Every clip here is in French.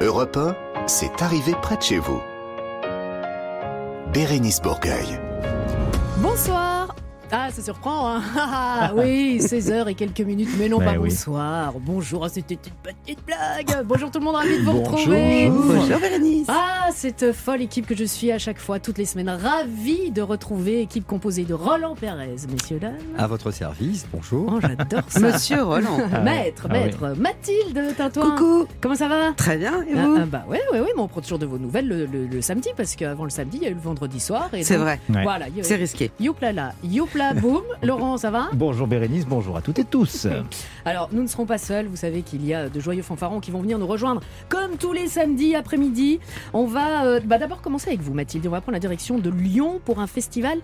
Europe 1, c'est arrivé près de chez vous. Bérénice Bourgueil. Bonsoir ah, ça surprend, hein Ah, Oui, 16h et quelques minutes, mais non Mais pas oui. bonsoir. Bonjour, ah, c'était une petite blague. Bonjour tout le monde, ravi de vous Bonjour. retrouver. Bonjour Bérénice. Ah, cette folle équipe que je suis à chaque fois, toutes les semaines, ravie de retrouver, équipe composée de Roland Pérez, messieurs, dames. À votre service, bonjour. Oh, j'adore ça. Monsieur Roland. Maître, Ah oui. maître, Mathilde Tintouin. Coucou. Comment ça va? Très bien, et Ah, vous? ah, Bah ouais, ouais, ouais, mais on prend toujours de vos nouvelles le, le- le samedi, parce qu'avant le samedi, il y a eu le vendredi soir. et C'est donc, vrai, Ouais. Voilà, c'est risqué. youpla là, youpla boum. Laurent, ça va Bonjour Bérénice, bonjour à toutes et tous. Alors, nous ne serons pas seuls. Vous savez qu'il y a de joyeux fanfarons qui vont venir nous rejoindre comme tous les samedis après-midi. On va euh, bah, d'abord commencer avec vous, Mathilde. On va prendre la direction de Lyon pour un festival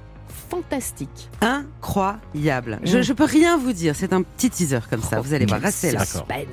fantastique. Incroyable. Je, je peux rien vous dire, c'est un petit teaser comme ça, vous allez voir, restez là. Ouais.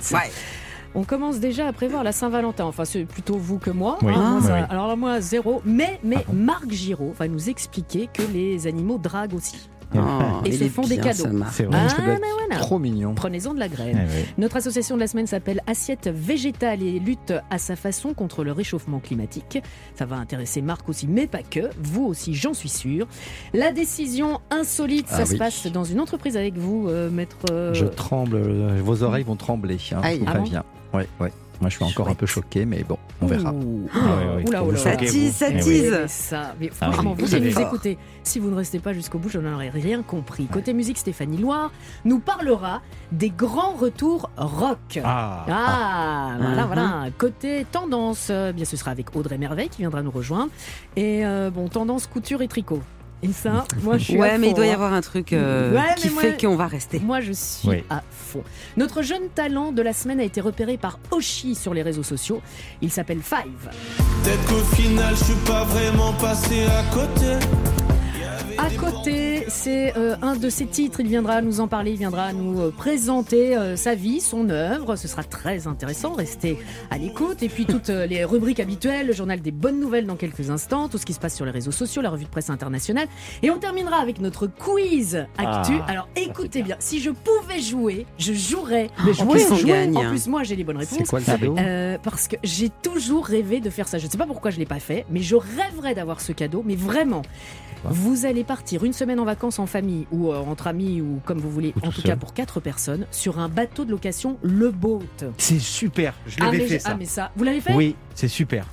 On commence déjà à prévoir la Saint-Valentin. Enfin, c'est plutôt vous que moi. Oui. Moi, Ah. ça- Oui. Alors là, moi, zéro. Mais, mais Ah bon Marc Giraud va nous expliquer que les animaux draguent aussi. Oh, Et se font des cadeaux. C'est vrai. Ah, ça doit être mais voilà. Trop mignon. Prenez-en de la Eh graine. oui. Notre association de la semaine s'appelle Assiette végétale et lutte à sa façon contre le réchauffement climatique. Ça va intéresser Marc aussi, mais pas que. Vous aussi, j'en suis sûr. La décision insolite, ça Ah se oui. passe dans une entreprise avec vous, euh, maître. euh, Je tremble, euh, vos oreilles vont trembler. Hein, Aïe. je vous Ah bon préviens. ouais, ouais. Moi, je suis encore un peu choqué, mais bon, on verra. Ouh, Ah oula, oula, Ça tease, vous. ça oui. tease. Mais ça, mais Ah franchement, vous avez nous fort. écoutez, si vous ne restez pas jusqu'au bout, je n'en aurais rien compris. Côté musique, Stéphanie Loire nous parlera des grands retours rock. Ah, Ah, voilà, Mhm. voilà. Côté tendance, euh, bien ce sera avec Audrey Merveille qui viendra nous rejoindre. Et euh, bon, tendance couture et tricot. Et ça, moi je suis à Ouais, mais il doit y hein. avoir un truc euh, Ouais, qui moi- fait qu'on va rester. Moi, je suis Oui. à fond. Notre jeune talent de la semaine a été repéré par Oshi sur les réseaux sociaux. Il s'appelle Five. Peut-être qu'au final, je suis pas vraiment passé à côté. À côté, c'est euh, un de ses titres. Il viendra nous en parler, il viendra nous euh, présenter euh, sa vie, son œuvre. Ce sera très intéressant. Restez à l'écoute. Et puis toutes les rubriques habituelles, le journal des bonnes nouvelles dans quelques instants, tout ce qui se passe sur les réseaux sociaux, la revue de presse internationale. Et on terminera avec notre quiz actu. Ah, Alors écoutez c'est bien, si je pouvais jouer, je jouerais. Mais En jouer, plus, on jouer. gagne. En plus, moi, j'ai les bonnes C'est réponses. quoi le cadeau parce que j'ai toujours rêvé de faire ça. Je ne sais pas pourquoi je l'ai pas fait, mais je rêverais d'avoir ce cadeau. Mais vraiment, vous allez partir une semaine en vacances en famille ou euh, entre amis ou comme vous voulez, Ou en tout cas pour quatre personnes, sur un bateau de location Le Boat. c'est super. Je Ah l'avais fait ça. ah, mais ça, vous l'avez fait? Oui, c'est super.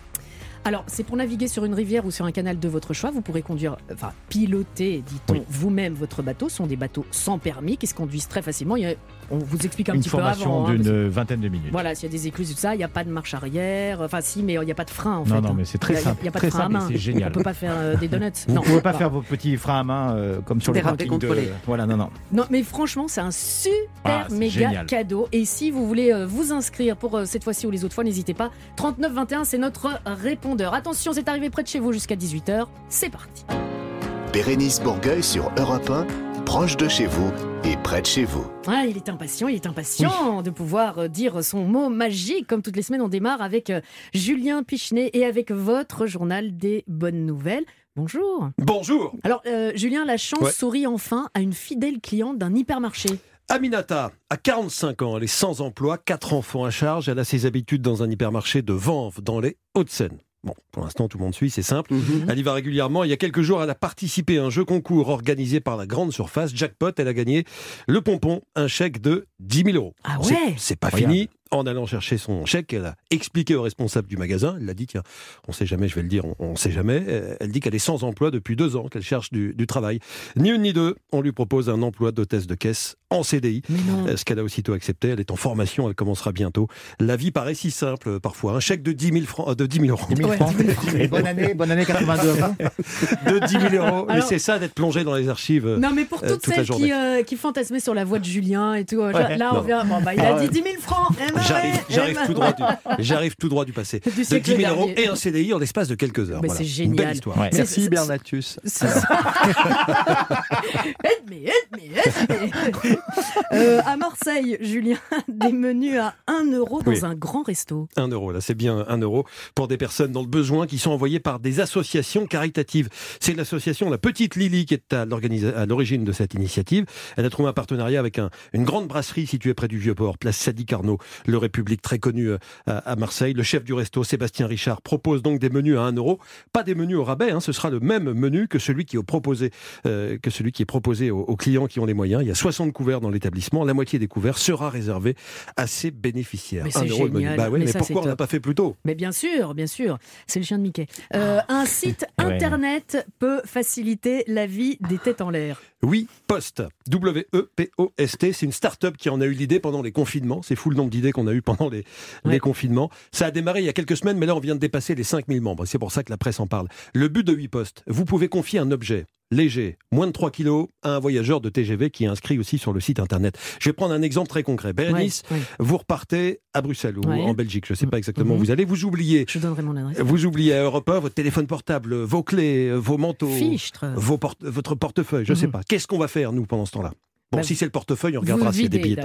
Alors, c'est pour naviguer sur une rivière ou sur un canal de votre choix. Vous pourrez conduire, enfin, piloter, dit-on, Oui. vous-même votre bateau. Ce sont des bateaux sans permis qui se conduisent très facilement. Il y a- on vous explique un Une petit peu formation avant. hein, parce que- d'une vingtaine de minutes. Voilà, s'il y a des écluses et tout ça, il n'y a pas de marche arrière. Enfin, si, mais il n'y a pas de frein en fait. Non, non, hein. mais c'est très Il y a- simple. Il n'y a pas très de frein à simple main. c'est génial. On peut pas faire euh, des donuts. Vous non, ne pouvez pas faire vos petits freins à main euh, comme sur les parkings de... contrôlé. Voilà, non, non. Non, mais franchement, c'est un super Ah, méga génial. cadeau. Et si vous voulez euh, vous inscrire pour euh, cette fois-ci ou les autres fois, n'hésitez pas. 3921, c'est notre répondeur. Attention, c'est arrivé près de chez vous jusqu'à 18h. C'est parti. Bérénice Bourgueil sur Europe 1, proche de chez vous et près de chez vous. Ah, il est impatient, il est impatient de pouvoir euh, dire son mot magique. Comme toutes les semaines, on démarre avec euh, Julien Pichenet et avec votre journal des bonnes nouvelles. Bonjour. Bonjour Alors, euh, Julien, la chance Ouais. sourit enfin à une fidèle cliente d'un hypermarché. Aminata a 45 ans, elle est sans emploi, 4 enfants à charge, elle a ses habitudes dans un hypermarché de Vanves dans les Hauts-de-Seine. Bon, pour l'instant tout le monde suit, c'est simple. Mhm. Elle y va régulièrement. Il y a quelques jours, elle a participé à un jeu concours organisé par la grande surface. Jackpot, elle a gagné le pompon, un chèque de 10 000 euros. Ah C'est- ouais? C'est pas Regarde. fini. En allant chercher son chèque, elle a expliqué au responsable du magasin. Elle a dit, tiens, on sait jamais, je vais le dire, on, on sait jamais. Euh, Elle dit qu'elle est sans emploi depuis deux ans, qu'elle cherche du, du travail. Ni une ni deux, on lui propose un emploi d'hôtesse de caisse en CDI. Euh, Ce qu'elle a aussitôt accepté, elle est en formation, elle commencera bientôt. La vie paraît si simple parfois. Un chèque de 10 000 francs, euh, de 10 000 euros. 10 000 Ouais, francs. 10 000 francs. Et bonne année, bonne année 82 à vous. De 10 000 euros. Mais c'est ça d'être plongé dans les archives. Non, mais pour euh, toutes toute la celles qui, euh, qui fantasmaient sur la voix de Julien et tout, Ouais, là on non. vient. Bon, bah, il Ah a ouais. dit 10 000 francs. J'arrive, tout droit ouais. du, j'arrive tout droit du passé. Du De 10 siècle 000 euros et un CDI en l'espace de quelques heures. Mais Voilà. c'est Une belle génial. histoire. Ouais. Merci Bernatus. C'est ça. aide-moi, aide-moi, aide-moi. Euh, à Marseille, Julien, des menus à 1 euro dans Oui. un grand resto. Un euro, là, c'est bien un euro pour des personnes dans le besoin qui sont envoyées par des associations caritatives. C'est l'association La Petite Lily qui est à l'origine de cette initiative. Elle a trouvé un partenariat avec un- une grande brasserie située près du Vieux-Port, place Sadi Carnot. Le République très connu euh, à, Marseille. Le chef du resto, Sébastien Richard, propose donc des menus à 1 euro. Pas des menus au rabais, hein, ce sera le même menu que celui qui est proposé, euh, que celui qui est proposé aux, aux clients qui ont les moyens. Il y a 60 couverts dans l'établissement. La moitié des couverts sera réservée à ses bénéficiaires. Mais c'est 1 euro le menu. Bah ouais, Mais mais, ça, pourquoi on n'a pas fait plus tôt? Mais bien sûr, bien sûr, c'est le chien de Mickey. Euh, un site Ouais. internet peut faciliter la vie des têtes en l'air. Oui, Post. W-E-P-O-S-T. C'est une start-up qui en a eu l'idée pendant les confinements. C'est fou le nombre d'idées qu'on a eu pendant les, confinements. Ça a démarré il y a quelques semaines, mais là, on vient de dépasser les 5000 membres. C'est pour ça que la presse en parle. Le but de 8 Post, vous pouvez confier un objet léger, moins de 3 kilos, à un voyageur de TGV qui est inscrit aussi sur le site internet. Je vais prendre un exemple très concret. Ouais, ouais. vous repartez à Bruxelles ou Ouais. en Belgique, je ne sais pas exactement Mhm. où vous allez, vous oubliez, Je donnerai mon adresse. vous oubliez à Europe 1 votre téléphone portable, vos clés, vos manteaux, Fichtre. vos porte- votre portefeuille, je ne sais Mhm. pas. Qu'est-ce qu'on va faire, nous, pendant ce temps-là? Bon, Bah, si c'est le portefeuille, on regardera s'il y a des billets.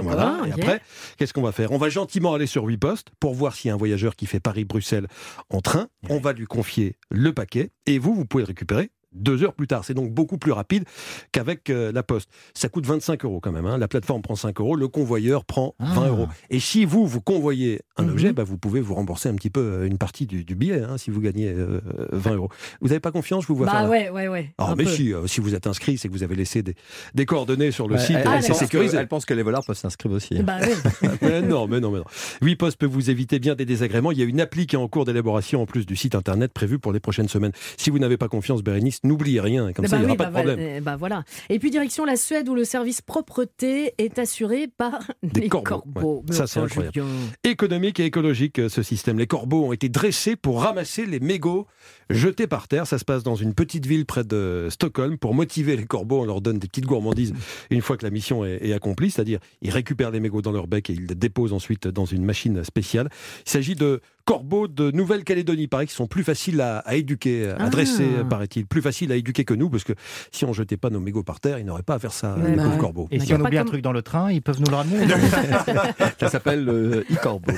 Et après, qu'est-ce qu'on va faire? On va gentiment aller sur 8 postes pour voir s'il y a un voyageur qui fait Paris-Bruxelles en train. On va lui confier le paquet et vous, vous pouvez le récupérer deux heures plus tard. C'est donc beaucoup plus rapide qu'avec euh, la poste. Ça coûte 25 euros quand même. hein. La plateforme prend 5 euros, le convoyeur prend 20 Ah. euros. Et si vous, vous convoyez un Mhm. objet, bah, vous pouvez vous rembourser un petit peu euh, une partie du, du billet hein, si vous gagnez euh, 20 euros. Vous n'avez pas confiance Je vous vois faire Bah la- ouais, ouais, ouais. ah, mais peu. si, euh, si vous êtes inscrit, c'est que vous avez laissé des, des coordonnées sur le site, elle, elle c'est pense que, sécurisé. elle pense que les voleurs peuvent s'inscrire aussi. Bah ouais. Mais non, mais non, mais non. 8 postes peut vous éviter bien des désagréments. Il y a une appli qui est en cours d'élaboration en plus du site internet prévu pour les prochaines semaines. Si vous n'avez pas confiance, Bérénice, n'oubliez rien. Comme Eh ça, bah il n'y aura pas bah de problème. eh bah voilà. Et puis direction la Suède où le service propreté est assuré par Des les corbeaux, Ça, c'est incroyable. Julien. Économique et écologique, euh, ce système. Les corbeaux ont été dressés pour ramasser les mégots jetés par terre. Ça se passe dans une petite ville près de Stockholm. Pour motiver les corbeaux, on leur donne des petites gourmandises une fois que la mission est, est accomplie. C'est-à-dire, ils récupèrent les mégots dans leur bec et ils les déposent ensuite dans une machine spéciale. Il s'agit de corbeaux de Nouvelle-Calédonie. Il paraît qu'ils sont plus faciles à, à éduquer, à Ah. dresser, paraît-il. Plus faciles à éduquer que nous, parce que si on jetait pas nos mégots par terre, ils n'auraient pas à faire ça, Ouais, les bah pauvres ouais. corbeaux. Et si on oublie un truc dans le train, ils peuvent nous le ramener Ça s'appelle le e-corbeau.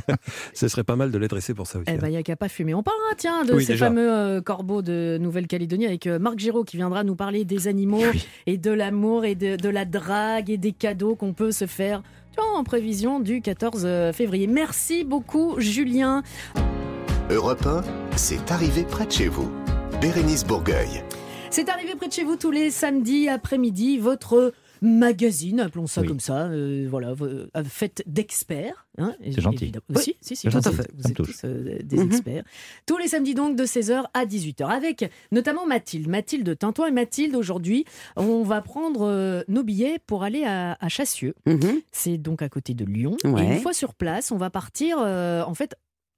Ce serait pas mal de les dresser pour ça aussi. Eh hein. ben, il n'y a qu'à pas fumer. On parlera, tiens, de Oui, ces déjà. fameux euh, corbeaux de Nouvelle-Calédonie avec euh, Marc Giraud qui viendra nous parler des animaux et de l'amour et de, de la drague et des cadeaux qu'on peut se faire en prévision du 14 février. Merci beaucoup, Julien. Europe 1, c'est arrivé près de chez vous. Bérénice Bourgueil. C'est arrivé près de chez vous tous les samedis après-midi, votre magazine, appelons ça Oui. comme ça, euh, voilà, vo- euh, faites d'experts. hein, C'est gentil. Oui, Si, si, si, c'est vous êtes- Vous tous euh, des Mhm. experts. Tous les samedis donc de 16h à 18h avec notamment Mathilde. Mathilde Tintoin et Mathilde aujourd'hui, on va prendre euh, nos billets pour aller à, à Chassieux. Mhm. C'est donc à côté de Lyon. Ouais. Et une fois sur place, on va partir euh, en fait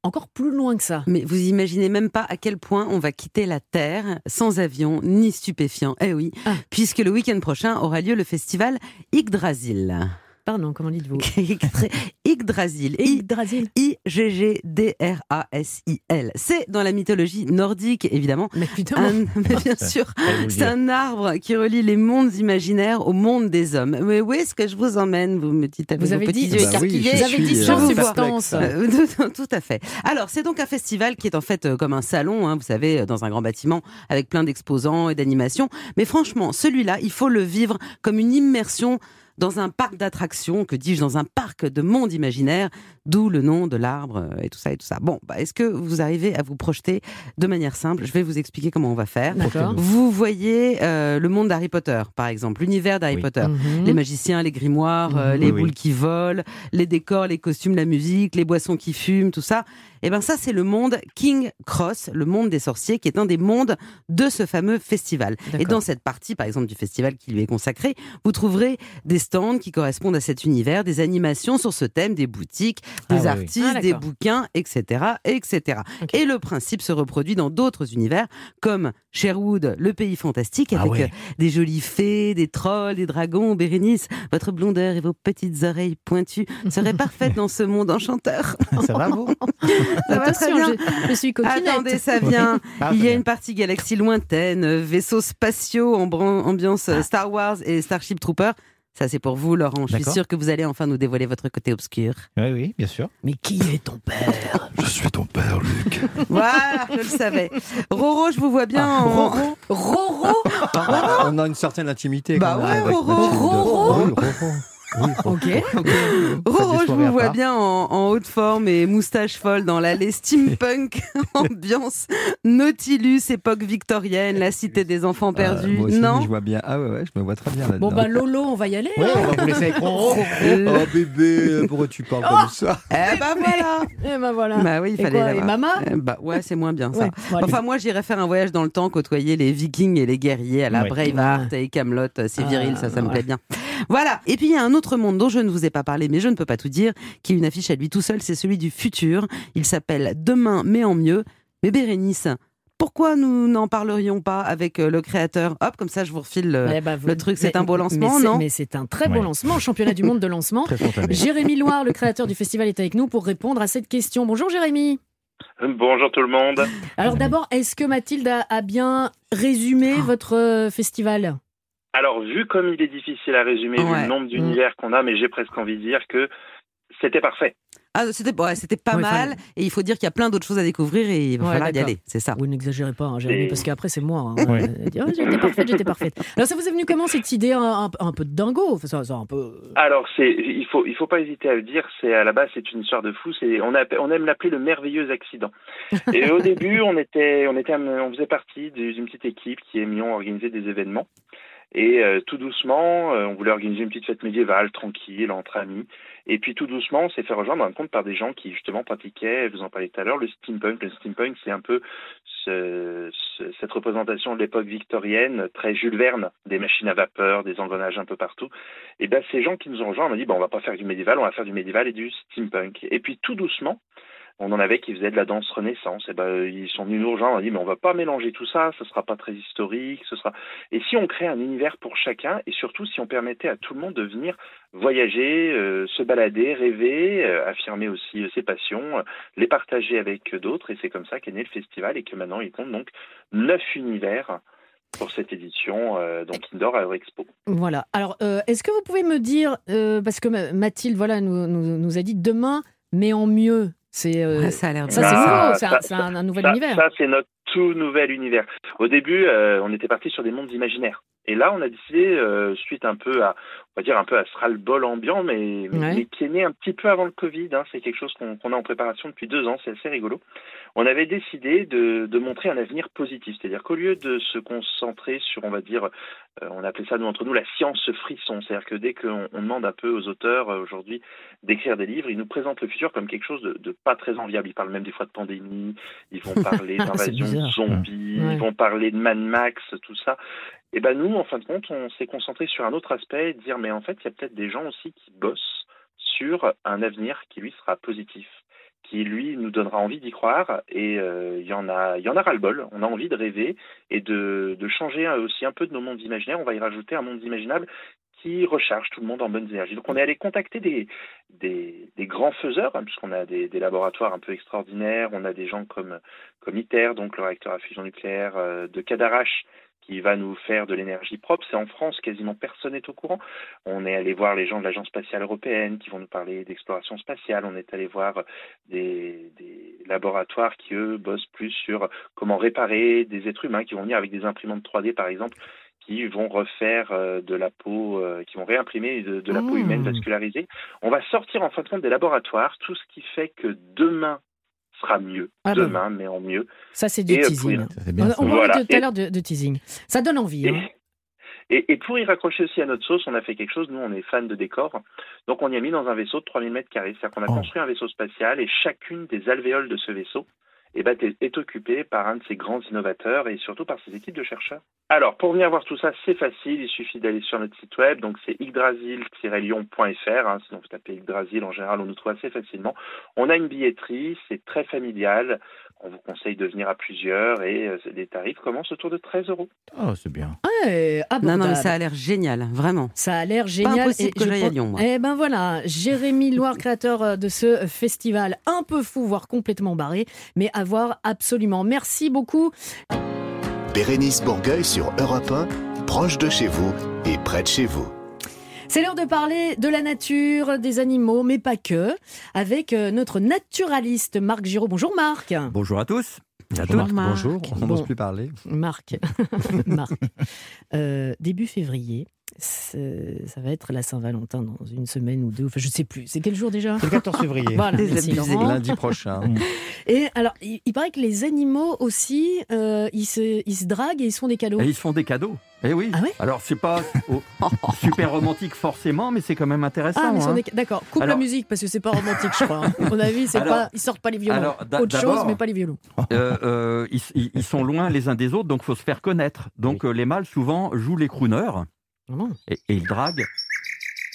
encore plus loin que ça. Mais vous imaginez même pas à quel point on va quitter la Terre sans avion ni stupéfiant. Eh oui, Ah. puisque le week-end prochain aura lieu le festival Yggdrasil. Pardon, comment dites-vous Yggdrasil. Yggdrasil. I-G-G-D-R-A-S-I-L. C'est dans la mythologie nordique, évidemment. Mais. Un- mais bien sûr, c'est un arbre qui relie les mondes imaginaires au monde des hommes. Mais où est-ce que je vous emmène Vous me dites avec Vous vos avez petits dit- yeux Bah oui, écarquillés. je Vous avez dit suis, sans euh, substance. Euh, Tout à fait. Alors, c'est donc un festival qui est en fait euh, comme un salon, hein, vous savez, dans un grand bâtiment avec plein d'exposants et d'animations. Mais franchement, celui-là, il faut le vivre comme une immersion dans un parc d'attractions, que dis-je, dans un parc de monde imaginaire, d'où le nom de l'arbre euh, et tout ça et tout ça. Bon, bah, est-ce que vous arrivez à vous projeter de manière simple? Je vais vous expliquer comment on va faire. Vous voyez euh, le monde d'Harry Potter, par exemple, l'univers d'Harry Oui. Potter. Mhm. Les magiciens, les grimoires, euh, Mhm. les Oui, oui. boules qui volent, les décors, les costumes, la musique, les boissons qui fument, tout ça. Et ben ça, c'est le monde King Cross, le monde des sorciers, qui est un des mondes de ce fameux festival. Et dans cette partie, par exemple, du festival qui lui est consacré, vous trouverez des stands qui correspondent à cet univers, des animations sur ce thème, des boutiques, Ah des oui. artistes, Ah, des bouquins, etc., etc. Et le principe se reproduit dans d'autres univers, comme Sherwood, le pays fantastique, Ah avec ouais. euh, des jolies fées, des trolls, des dragons. Bérénice, votre blondeur et vos petites oreilles pointues seraient parfaites dans ce monde enchanteur. Ça va, vous? Ça va très bien. je, je suis coquinette. Attendez, ça vient. Ah, Il y a une partie galaxie lointaine, euh, vaisseaux spatiaux, ambiance euh, Star Wars et Starship Trooper. Ça, c'est pour vous, Laurent. Je suis sûre que vous allez enfin nous dévoiler votre côté obscur. Oui, oui, bien sûr. Mais qui est ton père? Je suis ton père, Luc. Voilà, je le savais. Roro, je vous vois bien. Ah, en- Roro On a une certaine intimité. Bah ouais, Roro. Roro? Roro. Oui, Ok. Roro, je soirées vous à vois bien en, en haute forme et moustache folle dans l'allée steampunk, ambiance Nautilus, époque victorienne, la cité des enfants Ah, perdus. moi aussi, non je vois bien. Ah ouais, ouais, je me vois très bien là-dedans. Bon, bah, Lolo, on va y aller. Ouais, hein. on va vous laisser avec Roro. Oh bébé, pourquoi tu parles comme ça Eh ben voilà Eh ben voilà. Bah oui, il Et fallait quoi, et l'avoir. Mama Euh, Bah ouais, c'est moins bien ça. Ouais, bon, allez. Enfin, moi, j'irais faire un voyage dans le temps, côtoyer les vikings et les guerriers à la Ouais. Braveheart et Camelot. C'est Ah, viril, ça, ça me plaît bien. Voilà. Et puis, il y a un autre monde dont je ne vous ai pas parlé, mais je ne peux pas tout dire, qui est une affiche à lui tout seul, c'est celui du futur. Il s'appelle Demain, mais en mieux. Mais Bérénice, pourquoi nous n'en parlerions pas avec euh, le créateur? Hop, comme ça, je vous refile le, Eh ben, vous- le truc. C'est un beau lancement, c'est- non? Mais c'est un très beau Ouais. lancement, championnat du monde de lancement. Jérémy Loire, le créateur du festival, est avec nous pour répondre à cette question. Bonjour Jérémy. Bonjour tout le monde. Alors d'abord, est-ce que Mathilde a, a bien résumé Oh. votre euh, festival? Alors, vu comme il est difficile à résumer, vu le nombre d'univers qu'on a, mais j'ai presque envie de dire que c'était parfait. Ah, c'était ouais, c'était pas Ouais, mal. fallait- Et il faut dire qu'il y a plein d'autres choses à découvrir et il va Ouais, falloir y aller. C'est ça. Vous n'exagérez pas, hein, Jérémy, Et- parce qu'après c'est moi. hein. Ouais. Euh, Oh, j'étais parfaite, j'étais parfaite. Alors ça vous est venu comment cette idée un, un- un peu de dingo? Enfin, ça, ça, un peu... Alors, c'est, il faut, il faut pas hésiter à le dire. C'est à la base, c'est une histoire de fou. On, a, on aime l'appeler le merveilleux accident. Et au début, on était, on était, on faisait partie d'une petite équipe qui aimions organiser des événements. Et euh, tout doucement, euh, on voulait organiser une petite fête médiévale, tranquille, entre amis. Et puis tout doucement, on s'est fait rejoindre par des gens qui justement pratiquaient, vous en parlez tout à l'heure, le steampunk. Le steampunk, c'est un peu ce- ce- cette représentation de l'époque victorienne, très Jules Verne, des machines à vapeur, des engrenages un peu partout. Et ben ces gens qui nous ont rejoints, on a dit bon, on va pas faire du médiéval, on va faire du médiéval et du steampunk. Et puis tout doucement, on en avait qui faisaient de la danse renaissance. Et ben ils sont venus nous rejoindre, on a dit mais on va pas mélanger tout ça, ce sera pas très historique, ce sera. Et si on crée un univers pour chacun, et surtout si on permettait à tout le monde de venir voyager, euh, se balader, rêver, euh, affirmer aussi euh, ses passions, les partager avec d'autres, et c'est comme ça qu'est né le festival et que maintenant il compte donc neuf univers pour cette édition donc Indoor à Eurexpo. Voilà. Alors, est-ce que vous pouvez me dire, parce que Ma- Mathilde voilà, nous, nous, nous a dit demain, mais en mieux. C'est euh, Ouais, ça a l'air ça, c'est Ah, nouveau, c'est un, ça- c'est un- un nouvel ça, univers. ça, c'est notre tout nouvel univers. Au début, euh, on était parti sur des mondes imaginaires. Et là, on a décidé, euh, suite un peu à, on va dire un peu à ce ras-le-bol ambiant, mais, Ouais. mais qui est né un petit peu avant le Covid. hein. c'est quelque chose qu'on a en préparation depuis deux ans. C'est assez rigolo. On avait décidé de, de montrer un avenir positif, c'est-à-dire qu'au lieu de se concentrer sur, on va dire, euh, on appelait ça nous entre nous la science frisson, c'est-à-dire que dès qu'on on demande un peu aux auteurs euh, aujourd'hui d'écrire des livres, ils nous présentent le futur comme quelque chose de, de pas très enviable. Ils parlent même des fois de pandémie, ils vont parler C'est d'invasion zombies, Ouais. ils vont parler de Mad Max, tout ça. Et ben nous, en fin de compte, on s'est concentré sur un autre aspect, dire mais en fait, il y a peut-être des gens aussi qui bossent sur un avenir qui lui sera positif, qui lui nous donnera envie d'y croire. Et euh, il y en a, y en a ras le bol. On a envie de rêver et de, changer aussi un peu de nos mondes imaginaires. On va y rajouter un monde imaginable qui recharge tout le monde en bonnes énergies. Donc on est allé contacter des, grands faiseurs, hein, puisqu'on a des, laboratoires un peu extraordinaires. On a des gens comme, comme ITER, donc le réacteur à fusion nucléaire euh, de Cadarache, qui va nous faire de l'énergie propre. C'est en France, quasiment personne n'est au courant. On est allé voir les gens de l'Agence spatiale européenne qui vont nous parler d'exploration spatiale. On est allé voir des, des laboratoires qui, eux, bossent plus sur comment réparer des êtres humains, qui vont venir avec des imprimantes 3D, par exemple, qui vont refaire euh, de la peau, euh, qui vont réimprimer de, de la peau Mmh. humaine vascularisée. On va sortir en fin de compte des laboratoires, tout ce qui fait que demain sera mieux. Ah bah demain, mais en mieux. Ça, c'est du Et, euh, teasing. pour Ça, c'est On, bien on ça. parlait Voilà. tout à l'heure de, de teasing. Ça donne envie. hein. Et, pour y raccrocher aussi à notre sauce, on a fait quelque chose. Nous, on est fans de décor. Donc, on y a mis dans un vaisseau de 3000 mètres carrés. C'est-à-dire qu'on a Oh. construit un vaisseau spatial et chacune des alvéoles de ce vaisseau eh ben, est, occupée par un de ces grands innovateurs et surtout par ses équipes de chercheurs. Alors, pour venir voir tout ça, c'est facile. Il suffit d'aller sur notre site web. Donc, c'est yggdrasil-lyon.fr. Hein. Sinon, vous tapez Yggdrasil, en général, on nous trouve assez facilement. On a une billetterie. C'est très familial. On vous conseille de venir à plusieurs et euh, les tarifs commencent autour de 13 euros. Oh, c'est bien. Non, non, ça a l'air génial, vraiment. Ça a l'air génial. impossible et que à Lyon, moi. Eh ben voilà, Jérémy Loire, créateur euh, de ce festival un peu fou, voire complètement barré, mais à voir absolument. Merci beaucoup. Bérénice Bourgueil sur Europe 1, proche de chez vous et près de chez vous. C'est l'heure de parler de la nature, des animaux, mais pas que, avec euh, notre naturaliste Marc Giraud. Bonjour Marc. Bonjour à tous. Bonjour. Marc. Bonjour. On n'ose Bon. plus parler. Marc. Marc. Euh, début février, ça va être la Saint-Valentin dans une semaine ou deux. Enfin, je sais plus. C'est quel jour déjà C'est le 14 février. Voilà. Lundi prochain. Et alors, il, il paraît que les animaux aussi, euh, ils, se, ils se draguent et ils se font des cadeaux. Et ils se font des cadeaux. Eh oui. Ah ouais Alors c'est pas oh, super romantique forcément, mais c'est quand même intéressant. Ah, mais ils sont hein. d'accord. Coupe Alors- la musique parce que c'est pas romantique, je crois. hein. À mon avis, c'est pas, ils sortent pas les violons. alors, Autre chose, mais pas les violons. Euh, euh, ils, sont loin les uns des autres, donc faut se faire connaître. Donc euh, les mâles souvent jouent les crooners Vraiment. et, et ils draguent.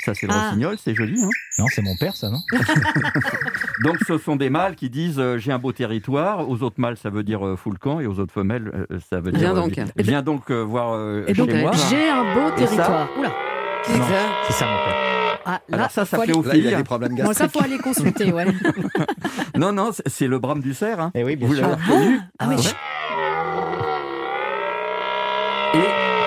Ça c'est le Ah. rossignol, c'est joli. Hein? Non, c'est mon père, ça, non? Donc ce sont des mâles qui disent euh, j'ai un beau territoire. Aux autres mâles ça veut dire euh, camp et aux autres femelles euh, ça veut dire Viens euh, donc. vi- viens donc euh, voir euh, Et donc, chez moi. j'ai un beau Et ça- territoire. Oula. C'est ça, mon père. Ah, là, Alors ça ça fait aller... au Là, il a fil. des problèmes Bon, ça, gastriques. faut aller consulter, ouais. Non non c'est- le brame du cerf. Hein. Eh oui, bien Vous l'avez reconnu Ah oui. Et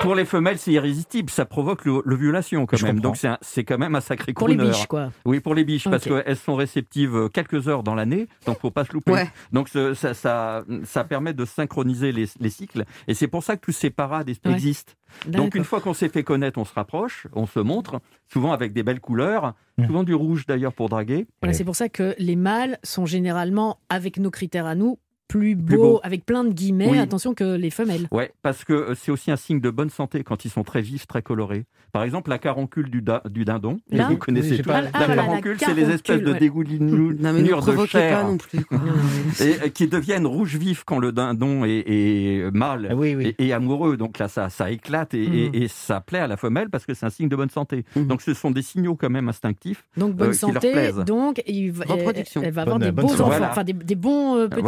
pour les femelles, c'est irrésistible. Ça provoque le- l'ovulation quand Je même. comprends. Donc c'est quand même un sacré Pour les biches, quoi. Oui, pour les biches, parce qu'elles sont réceptives euh, quelques heures dans l'année, donc faut pas se louper. Ouais. Donc ça, ça, ça permet de synchroniser les, les cycles, et c'est pour ça que tous ces parades es- Ouais. existent. Donc une fois qu'on s'est fait connaître, on se rapproche, on se montre, souvent avec des belles couleurs, Mm. souvent du rouge d'ailleurs pour draguer. Voilà, c'est pour ça que les mâles sont généralement, avec nos critères à nous, plus beaux. avec plein de guillemets, Oui. attention que les femelles. Ouais, parce que euh, c'est aussi un signe de bonne santé quand ils sont très vifs, très colorés. Par exemple, la caroncule du, da- du dindon, Là vous Oui, connaissez j'ai tous. pas- la Ah, la caroncule, c'est les espèces de dégoulinures de chair. pas non plus. quoi. et euh, qui deviennent rouge vif quand le dindon est, est mâle Ah oui, oui. et, et amoureux. Donc là, ça, ça éclate et, Mhm. et- et ça plaît à la femelle parce que c'est un signe de bonne santé. Mhm. Donc ce sont des signaux quand même instinctifs. Donc bonne Euh, santé, donc il va- Reproduction. elle, elle va avoir Bonne- des bonne beaux santé. enfants, Voilà. enfin des, des bons euh, petits.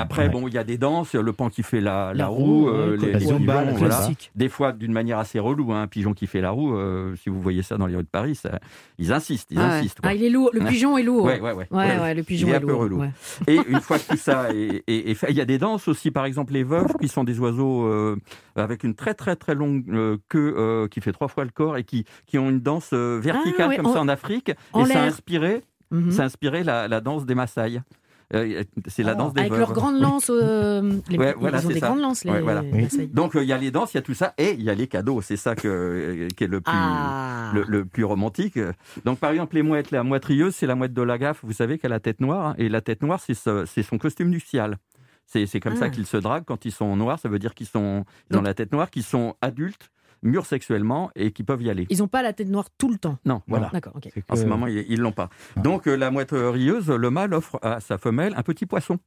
Après, ouais. bon, il y a des danses, le pan qui fait la, la La roue, roue, euh, les, les zumba, pigeons, voilà. Des fois d'une manière assez relou, hein, un pigeon qui fait la roue. euh, si vous voyez ça dans les rues de Paris, ça- ils insistent, ils Ah ouais. insistent. quoi. Ah, il est lourd, le pigeon est lourd. Ouais, ouais, ouais. Ouais, ouais, le pigeon Il est est, un peu lourd. relou. ouais. Et une fois que tout ça est, est- est fait, il y a des danses aussi, par exemple les veuves, qui sont des oiseaux euh, avec une très très très longue euh, queue euh, qui fait trois fois le corps et qui, qui ont une danse verticale Ah, ouais, comme en- ça en Afrique. en et ça a l'air. inspiré, Mhm. ça a inspiré la, la danse des Maasai. Euh, c'est la Ah, danse des Avec veuves. leurs grandes lances, euh, les, Ouais, ils voilà, ont c'est des ça. grandes lances, les, Ouais, voilà. Donc euh, il y a les danses, il y a tout ça, et il y a les cadeaux. C'est ça que, euh, qui est le plus, Ah. le, le plus romantique. Donc par exemple les mouettes, la moitrieuse, c'est la mouette de la gaffe, vous savez qu'elle a la tête noire, hein, et la tête noire c'est ce- c'est son costume nuptial. C'est c'est comme Ah. ça qu'ils se draguent quand ils sont noirs, ça veut dire qu'ils sont ils ont Donc- la tête noire, qu'ils sont adultes, mûrs sexuellement et qui peuvent y aller. Ils n'ont pas la tête noire tout le temps. Non, voilà. D'accord, En ce moment, ils ils l'ont pas. Ah. Donc euh, la mouette rieuse, le mâle offre à sa femelle un petit poisson.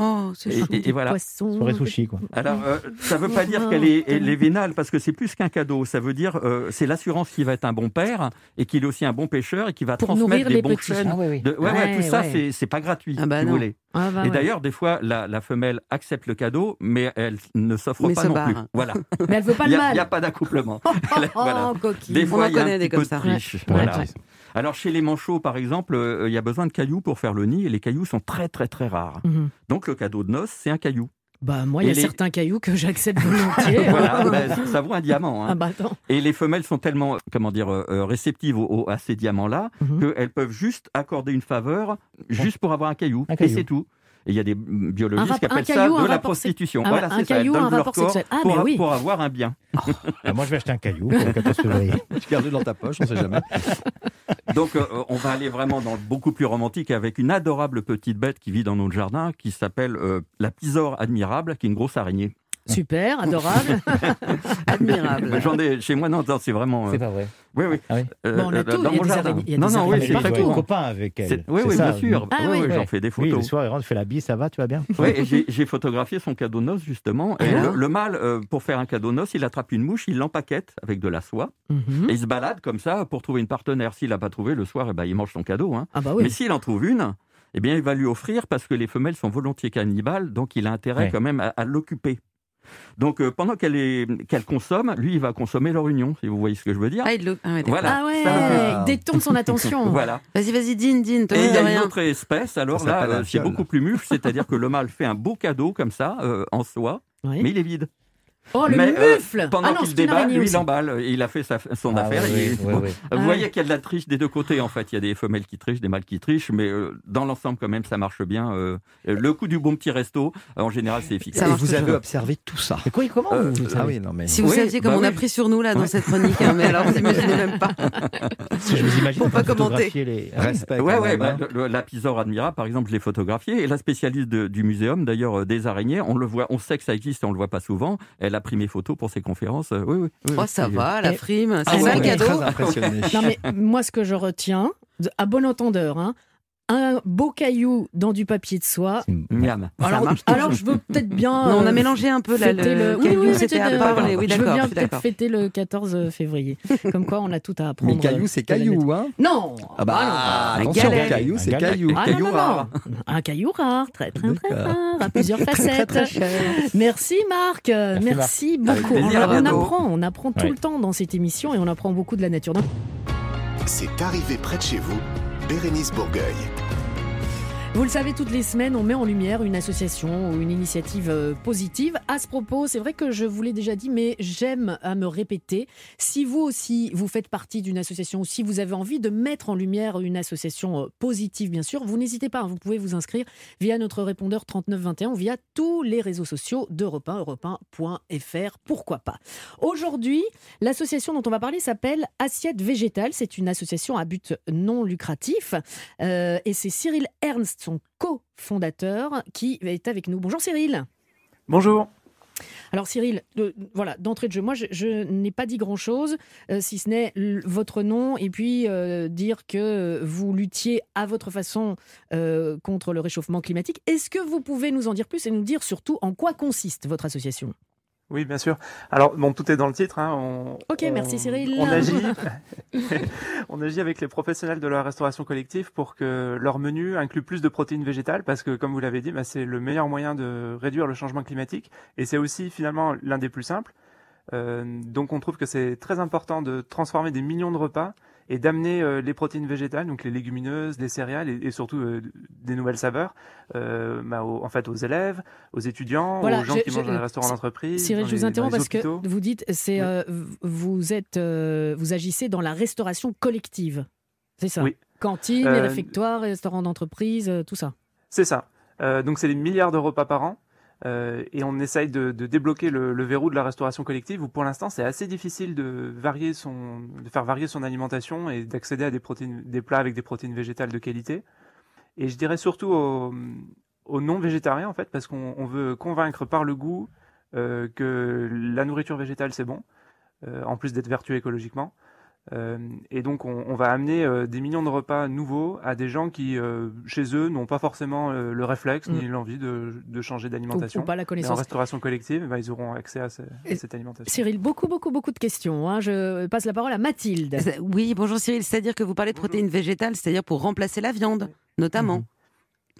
Oh, c'est Et, et- et voilà. Poisson, Soirée sushi, quoi. Alors, euh, ça veut pas dire qu'elle est, elle est vénale, parce que c'est plus qu'un cadeau. Ça veut dire, euh, c'est l'assurance qu'il va être un bon père et qu'il est aussi un bon pêcheur et qu'il va Pour transmettre les bons petits. chaînes. Ah oui, oui. de- ouais, ouais, Ouais, tout ça, c'est- c'est pas gratuit, Ah bah si vous voulez. Ah, bah et ouais. d'ailleurs, des fois, la, la femelle accepte le cadeau, mais elle ne s'offre Mais pas se non barre. plus. Voilà. Mais elle veut pas n'y a, mal. il y a pas d'accouplement. Oh, Voilà. Des On fois, en y a connaît des comme de ça. Alors, chez les manchots, par exemple, euh, il y a besoin de cailloux pour faire le nid, et les cailloux sont très, très, très rares. Mhm. Donc, le cadeau de noces, c'est un caillou. Bah moi, il y a les- certains cailloux que j'accepte volontiers. voilà, ben, ça vaut un diamant. hein. Ah bah. Et les femelles sont tellement, comment dire, euh, euh, réceptives au- au- à ces diamants-là Mhm. qu'elles peuvent juste accorder une faveur, juste pour avoir un caillou. Un Et c'est tout. Et il y a des Un biologistes rap- qui un appellent ça caillou, un de la prostitution. Ah ouais, voilà, un ça. Caillou, un rapport sexuel. Ah, pour, mais oui. pour avoir un bien. Bah, moi, je vais acheter un caillou pour le 14 février. Je garde dans ta poche, on sait jamais. Donc, euh, on va aller vraiment dans le beaucoup plus romantique avec une adorable petite bête qui vit dans notre jardin, qui s'appelle euh, la pisore admirable, qui est une grosse araignée. Super, adorable. Admirable. J'en ai chez moi, non, non, c'est vraiment. euh, C'est pas vrai. oui, oui. Ah oui Euh, Bon, on a euh, tout, dans il mon jardin. il non, non, oui, c'est partout. copain avec elle. C'est- Oui, oui, ça. bien sûr. Ah oui, oui. oui, Ouais. j'en fais des Oui, le photos. soir, elle rentre, fait la bise, ça va, tu vas bien? Oui, j'ai- photographié son cadeau de noces justement. Et Et le, mâle, euh, pour faire un cadeau de noces, il attrape une mouche, il l'empaquette avec de la soie Mhm. et il se balade comme ça pour trouver une partenaire. S'il n'a pas trouvé le soir, eh ben, il mange son cadeau. hein. Ah bah Mais s'il en trouve une, eh bien, il va lui offrir parce que les femelles sont volontiers cannibales, donc il a intérêt Ouais. quand même à, à l'occuper. Donc euh, pendant qu'elle est- qu'elle consomme, lui, il va consommer leur union, si vous voyez ce que je veux dire. Ah, il le- ah ouais. Voilà. Ah ouais, Ça, il détourne son attention. Voilà. Vas-y, vas-y, dîne, dîne. Et il y a une autre espèce, alors Ça là, euh, c'est beaucoup plus mûr, c'est-à-dire que le mâle fait un beau cadeau comme ça, euh, en soie, Oui. mais il est vide. Oh, le Mais, euh, mufle pendant Ah qu'il lui, aussi. il emballe. et Il a fait sa- son Ah affaire. oui, et- oui, bon, oui. Vous Ah voyez ouais. qu'il y a de la triche des deux côtés, en fait. Il y a des femelles qui trichent, des mâles qui trichent, mais euh, dans l'ensemble, quand même, ça marche bien. euh, le coup du bon petit resto, euh, en général, c'est efficace. Et vous avez observé tout ça. Mais quoi, comment Euh, vous, vous Ah savez oui, non mais. Si vous Oui, saviez comme bah on a oui. pris sur nous là dans cette chronique, hein, mais alors vous imaginez même pas. Je vous imagine train pas commenter. photographier les. Respect. Ouais, bah, hein. le- le- l'apisore admirable, par exemple, je l'ai photographié. Et la spécialiste de- du muséum, d'ailleurs, euh, des araignées, on le voit, on sait que ça existe et on le voit pas souvent. Elle a pris mes photos pour ses conférences. euh, oui, oui, oui, Oh, ça Et- va, la Et- frime, Ah c'est ouais, ça le cadeau. Non mais moi ce que je retiens, à bon entendeur, hein, un beau caillou dans du papier de soie. Miam. Alors, marche alors je veux peut-être bien. Non, on a euh, mélangé un peu là, fêter le Oui, caillou, oui, c'était c'était à de- part. Oui, je veux bien peut-être fêter le 14 février. Comme quoi, on a tout à apprendre. Mais caillou, c'est caillou, hein Non Ah bah, non. attention, galère. caillou, c'est Un caillou. Ah, caillou non, non, rare. Un caillou rare, très très très rare, à plusieurs facettes. très, très cher. Merci Marc, Euh, merci, Avec beaucoup. On, apprend, on apprend tout le temps dans cette émission et on apprend beaucoup de la nature. C'est arrivé près de chez vous, Bérénice Bourgueil. Vous le savez, toutes les semaines, on met en lumière une association ou une initiative euh, positive. À ce propos, c'est vrai que je vous l'ai déjà dit, mais j'aime à me répéter. Si vous aussi, vous faites partie d'une association ou si vous avez envie de mettre en lumière une association euh, positive, bien sûr, vous n'hésitez pas. hein, vous pouvez vous inscrire via notre répondeur 3921 ou via tous les réseaux sociaux d'Europe 1, europe 1.fr. Pourquoi pas? Aujourd'hui, l'association dont on va parler s'appelle Assiette Végétale. C'est une association à but non lucratif. Euh, et c'est Cyril Ernst, son cofondateur, qui est avec nous. Bonjour Cyril. Bonjour. Alors Cyril, de- voilà, d'entrée de jeu, moi je, je n'ai pas dit grand-chose, euh, si ce n'est votre nom et puis euh, dire que vous luttiez à votre façon euh, contre le réchauffement climatique. Est-ce que vous pouvez nous en dire plus et nous dire surtout en quoi consiste votre association? Oui, bien sûr. Alors, bon, tout est dans le titre. hein, on- Ok, on- merci, Cyril. On agit, on agit avec les professionnels de la restauration collective pour que leur menu inclue plus de protéines végétales, parce que, comme vous l'avez dit, bah, c'est le meilleur moyen de réduire le changement climatique, et c'est aussi finalement l'un des plus simples. Euh, donc, on trouve que c'est très important de transformer des millions de repas et d'amener euh, les protéines végétales, donc les légumineuses, les céréales et, et surtout euh, des nouvelles saveurs, euh, bah, aux- en fait aux élèves, aux étudiants, Voilà, aux gens je- qui je- mangent dans les restaurants d'entreprise. Cyril, je vous interromps parce que vous dites, c'est Oui. vous êtes, vous agissez dans la restauration collective, c'est ça Oui. Cantine, réfectoire, restaurant d'entreprise, tout ça. C'est ça. Euh, donc c'est des milliards de repas par an. Euh, et on essaye de, débloquer le, verrou de la restauration collective où pour l'instant c'est assez difficile de varier son, de faire varier son alimentation et d'accéder à des protéines, des plats avec des protéines végétales de qualité. Et je dirais surtout aux, non végétariens en fait parce qu'on on veut convaincre par le goût euh, que la nourriture végétale c'est bon, euh, en plus d'être vertueux écologiquement. Euh, et donc, on, on va amener euh, des millions de repas nouveaux à des gens qui, euh, chez eux, n'ont pas forcément euh, le réflexe ni l'envie de, de changer d'alimentation. Ou- ou pas la Et en connaissance. restauration collective, bah, ils auront accès à, ce- à Et- cette alimentation. Cyril, beaucoup, beaucoup, beaucoup de questions. hein. Je passe la parole à Mathilde. Oui, bonjour Cyril, c'est-à-dire que vous parlez de protéines végétales, c'est-à-dire pour remplacer la viande, notamment,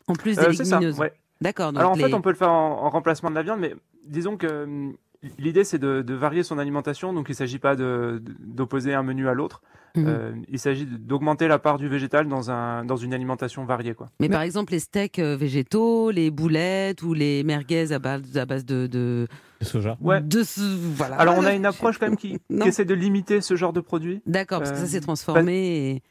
en plus des Euh, c'est ça, légumineuses. ouais. D'accord. Alors en les- fait, on peut le faire en, en remplacement de la viande, mais disons que hum, l'idée c'est de, de varier son alimentation. Donc il ne s'agit pas de- de- d'opposer un menu à l'autre. Mhm. Euh, il s'agit de- d'augmenter la part du végétal dans, un, dans une alimentation variée. Quoi. Mais par exemple, les steaks euh, végétaux, les boulettes ou les merguez à base, à base de, de, Le soja. Ouais. de ce- voilà. Alors on a une approche quand même qui, qui essaie de limiter ce genre de produits. D'accord, parce que ça Euh, s'est transformé. et-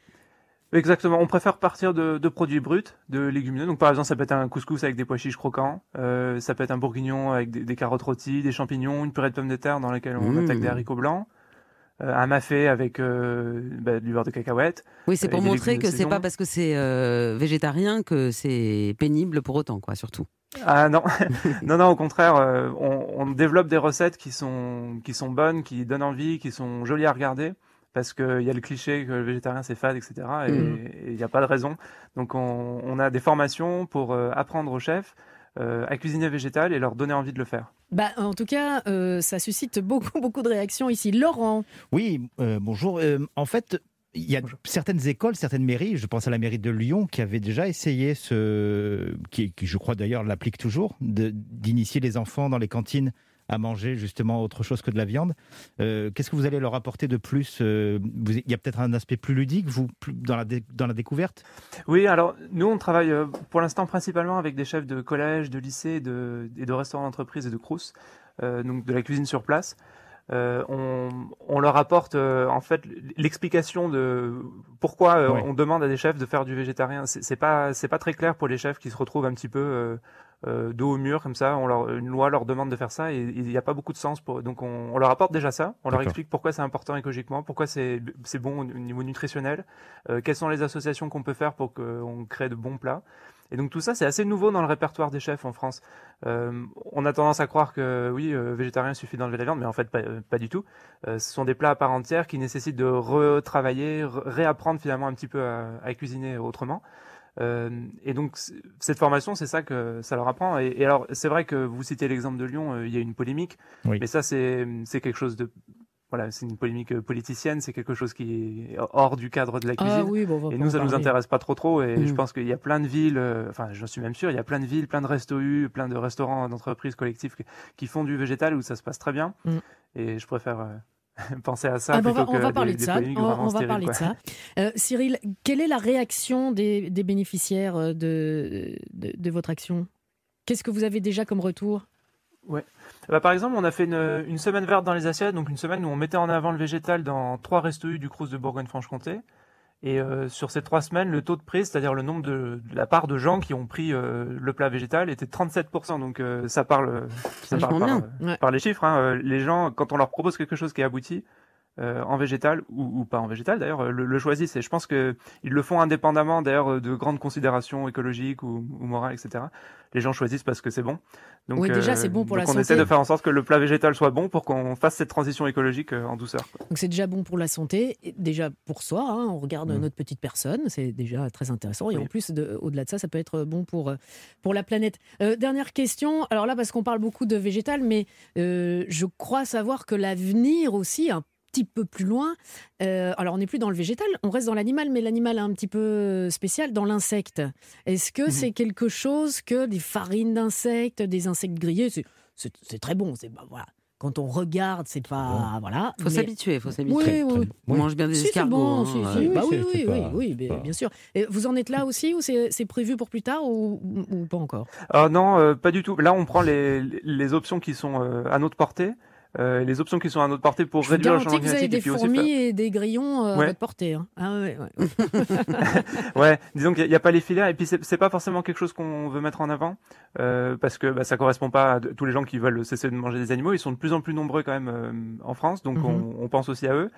Exactement, on préfère partir de, de produits bruts, de légumineux. Donc par exemple, ça peut être un couscous avec des pois chiches croquants, euh, ça peut être un bourguignon avec des, des carottes rôties, des champignons, une purée de pommes de terre dans laquelle on Mmh. attaque des haricots blancs, euh, un mafé avec euh, bah, du beurre de cacahuète. Oui, c'est pour et des montrer que c'est pas parce que c'est euh, végétarien que c'est pénible pour autant, quoi, surtout. Ah non, non, non, au contraire, euh, on, on développe des recettes qui sont, qui sont bonnes, qui donnent envie, qui sont jolies à regarder. Parce qu'il y a le cliché que le végétarien c'est fade, etc. Et Mhm. il n'y a pas de raison. Donc on, on a des formations pour euh, apprendre aux chefs euh, à cuisiner végétal et leur donner envie de le faire. Bah, en tout cas, euh, ça suscite beaucoup, beaucoup de réactions ici. Laurent, Oui, euh, bonjour. Euh, en fait, il y a certaines écoles, certaines mairies, je pense à la mairie de Lyon, qui avait déjà essayé ce, qui, qui, je crois d'ailleurs l'applique toujours, d'initier les enfants dans les cantines à manger justement autre chose que de la viande. Euh, Qu'est-ce que vous allez leur apporter de plus Euh, vous- Il y a peut-être un aspect plus ludique, vous, plus dans la, dans la découverte? Oui, alors nous on travaille euh, pour l'instant principalement avec des chefs de collège, de lycée, de, et de restaurants d'entreprise et de crous. euh, donc de la cuisine sur place. Euh, on, on, leur apporte euh, en fait l'explication de pourquoi euh, on demande à des chefs de faire du végétarien. C'est pas c'est pas très clair pour les chefs qui se retrouvent un petit peu euh, dos au mur comme ça. On leur, une loi leur demande de faire ça et il n'y a pas beaucoup de sens pour. Donc on, on leur apporte déjà ça. On leur explique pourquoi c'est important écologiquement, pourquoi c'est bon au niveau nutritionnel, quelles sont les associations qu'on peut faire pour qu'on crée de bons plats. Et donc tout ça, c'est assez nouveau dans le répertoire des chefs en France. Euh, on a tendance à croire que oui, euh, végétarien il suffit d'enlever la viande, mais en fait pas, euh, pas du tout. ce sont des plats à part entière qui nécessitent de retravailler, réapprendre finalement un petit peu à, à cuisiner autrement. Et donc cette formation, c'est ça que ça leur apprend. Et, et alors c'est vrai que vous citez l'exemple de Lyon, il y a une polémique, oui. mais ça c'est c'est quelque chose de voilà, c'est une polémique euh, politicienne, c'est quelque chose qui est hors du cadre de la cuisine. Ah oui, bon, et nous, ça nous intéresse pas trop trop. Et mmh. je pense qu'il y a plein de villes, euh, enfin, j'en suis même sûr, il y a plein de villes, plein de restos U, plein de restaurants d'entreprises collectives qui font du végétal où ça se passe très bien. Mmh. Et je préfère. Euh, penser à ça ah plutôt on va, on que va parler des, de ça. On, on va parler quoi. de ça. Euh, Cyril, quelle est la réaction des, des bénéficiaires de, de, de votre action? Qu'est-ce que vous avez déjà comme retour? Ouais. Bah, par exemple, on a fait une, une, semaine verte dans les assiettes, donc une semaine où on mettait en avant le végétal dans trois restos du Crous de Bourgogne-Franche-Comté. Et euh, sur ces trois semaines, le taux de prise, c'est-à-dire le nombre de, de, la part de gens qui ont pris euh, le plat végétal, était de 37%. Donc euh, ça parle, ça parle par, ouais. par, les chiffres. Hein. Les gens, quand on leur propose quelque chose qui est abouti, euh, en végétal ou, ou, pas en végétal d'ailleurs le, le, choisissent. Et je pense que ils le font indépendamment d'ailleurs de grandes considérations écologiques ou, ou, morales etc les gens choisissent parce que c'est bon. Donc oui, déjà c'est bon pour donc la on santé. essaie de faire en sorte que le plat végétal soit bon pour qu'on fasse cette transition écologique euh, en douceur quoi. donc c'est déjà bon pour la santé et déjà pour soi hein, on regarde mmh. notre petite personne c'est déjà très intéressant. Et oui. en plus de, au-delà de ça ça peut être bon pour pour la planète. Euh, dernière question. Alors là parce qu'on parle beaucoup de végétal mais euh, je crois savoir que l'avenir aussi un petit peu plus loin. Euh, alors, on n'est plus dans le végétal, on reste dans l'animal, mais l'animal est un petit peu spécial dans l'insecte. Est-ce que mmh. c'est quelque chose que des farines d'insectes, des insectes grillés, c'est très bon. C'est bah, voilà. Quand on regarde, c'est pas bon. voilà. Faut s'habituer, faut s'habituer. Oui, oui. On mange bien des si, escargots. Bon, hein, si, si. Bah, oui, oui, pas, oui, oui, bien sûr. Et vous en êtes là aussi ou c'est prévu pour plus tard ou, ou pas encore? Euh, Non, euh, pas du tout. Là, on prend les, les options qui sont euh, à notre portée. Euh, les options qui sont à notre portée pour je réduire le changement que vous avez climatique des et puis fourmis aussi et des grillons euh, Ouais. à votre portée. hein. Ah ouais, ouais. ouais, disons qu'il n'y a, pas les filaires et puis c'est pas forcément quelque chose qu'on veut mettre en avant euh, parce que bah, ça correspond pas à tous les gens qui veulent cesser de manger des animaux. Ils sont de plus en plus nombreux quand même en France, donc Mhm. on, on, pense aussi à eux.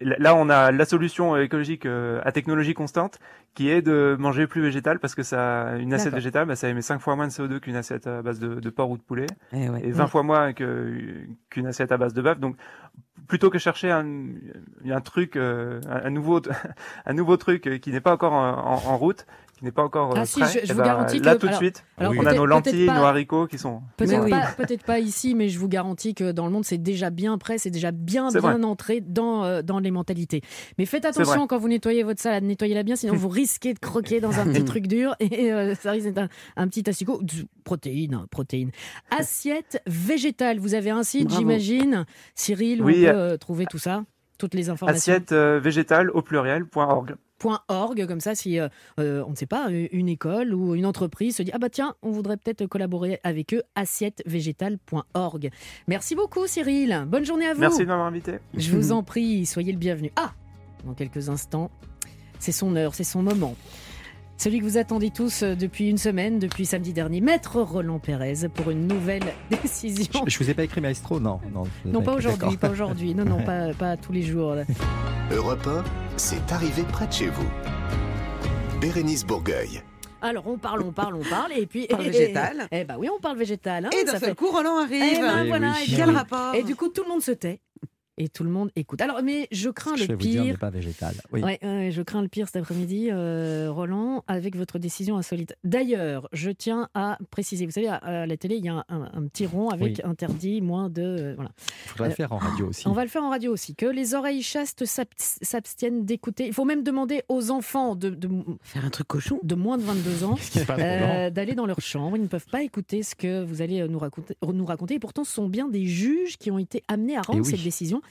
Là, on a la solution écologique à technologie constante qui est de manger plus végétal parce que ça, une assiette végétale, bah, ça émet 5 fois moins de CO2 qu'une assiette à base de, de, porc ou de poulet et, ouais. et 20 ouais. fois moins qu'une qu assiette à base de bœuf. Donc plutôt que chercher un, truc, euh, un, nouveau, un nouveau truc qui n'est pas encore en, en, en route, qui n'est pas encore ah, euh, si, prêt, je, je eh vous ben, garantis là que, tout de suite, alors, on a nos lentilles, pas, nos haricots qui sont. Peut-être pas, peut pas, ici, mais je vous garantis que dans le monde, c'est déjà bien prêt, c'est déjà bien, bien vrai. entré dans, euh, dans les mentalités. Mais faites attention quand vous nettoyez votre salade, nettoyez-la bien, sinon vous risquez de croquer dans un petit truc dur et euh, ça risque d'être un, un, petit asticot. Protéines, protéines. Assiette végétale, vous avez un site, j'imagine, Cyril, où oui, on peut euh, trouver tout ça toutes les informations. Assiette euh, végétale au pluriel.org. .org, comme ça, si euh, on ne sait pas, une école ou une entreprise se dit ah bah tiens, on voudrait peut-être collaborer avec eux, assietteVégétale.org. Merci beaucoup, Cyril. Bonne journée à vous. Merci de m'avoir invité. Je vous en prie, soyez le bienvenu. Ah, dans quelques instants, c'est son heure, c'est son moment. Celui que vous attendez tous euh, depuis une semaine, depuis samedi dernier, Maître Roland Pérez, pour une nouvelle décision. Je, je vous ai pas écrit maestro, non Non, non pas aujourd'hui, pas aujourd'hui. Non, non, pas, pas tous les jours. Europe 1, c'est arrivé près de chez vous. Bérénice Bourgueil. Alors on parle, on parle, on parle, et puis. On parle et, végétal. Eh ben oui, on parle végétal. Hein, et d'un seul fait... coup, Roland arrive. Eh ben, et voilà, oui. et Quel rapport Et du coup, tout le monde se tait. Et tout le monde écoute. Alors, mais je crains je le vais pire. Vous dire, pas végétal. Oui. Ouais, euh, je crains le pire cet après-midi, euh, Roland, avec votre décision insolite. D'ailleurs, je tiens à préciser. Vous savez, à, à la télé, il y a un, un, un petit rond avec oui. interdit moins de. Euh, voilà. Il faudra le faire en radio aussi. On va le faire en radio aussi. Que les oreilles chastes s'abstiennent d'écouter. Il faut même demander aux enfants de, de, faire un truc cochon, de moins de 22 ans, euh, d'aller dans leur chambre. Ils ne peuvent pas écouter ce que vous allez nous raconter. Nous raconter. Et pourtant, ce sont bien des juges qui ont été amenés à rendre oui. cette décision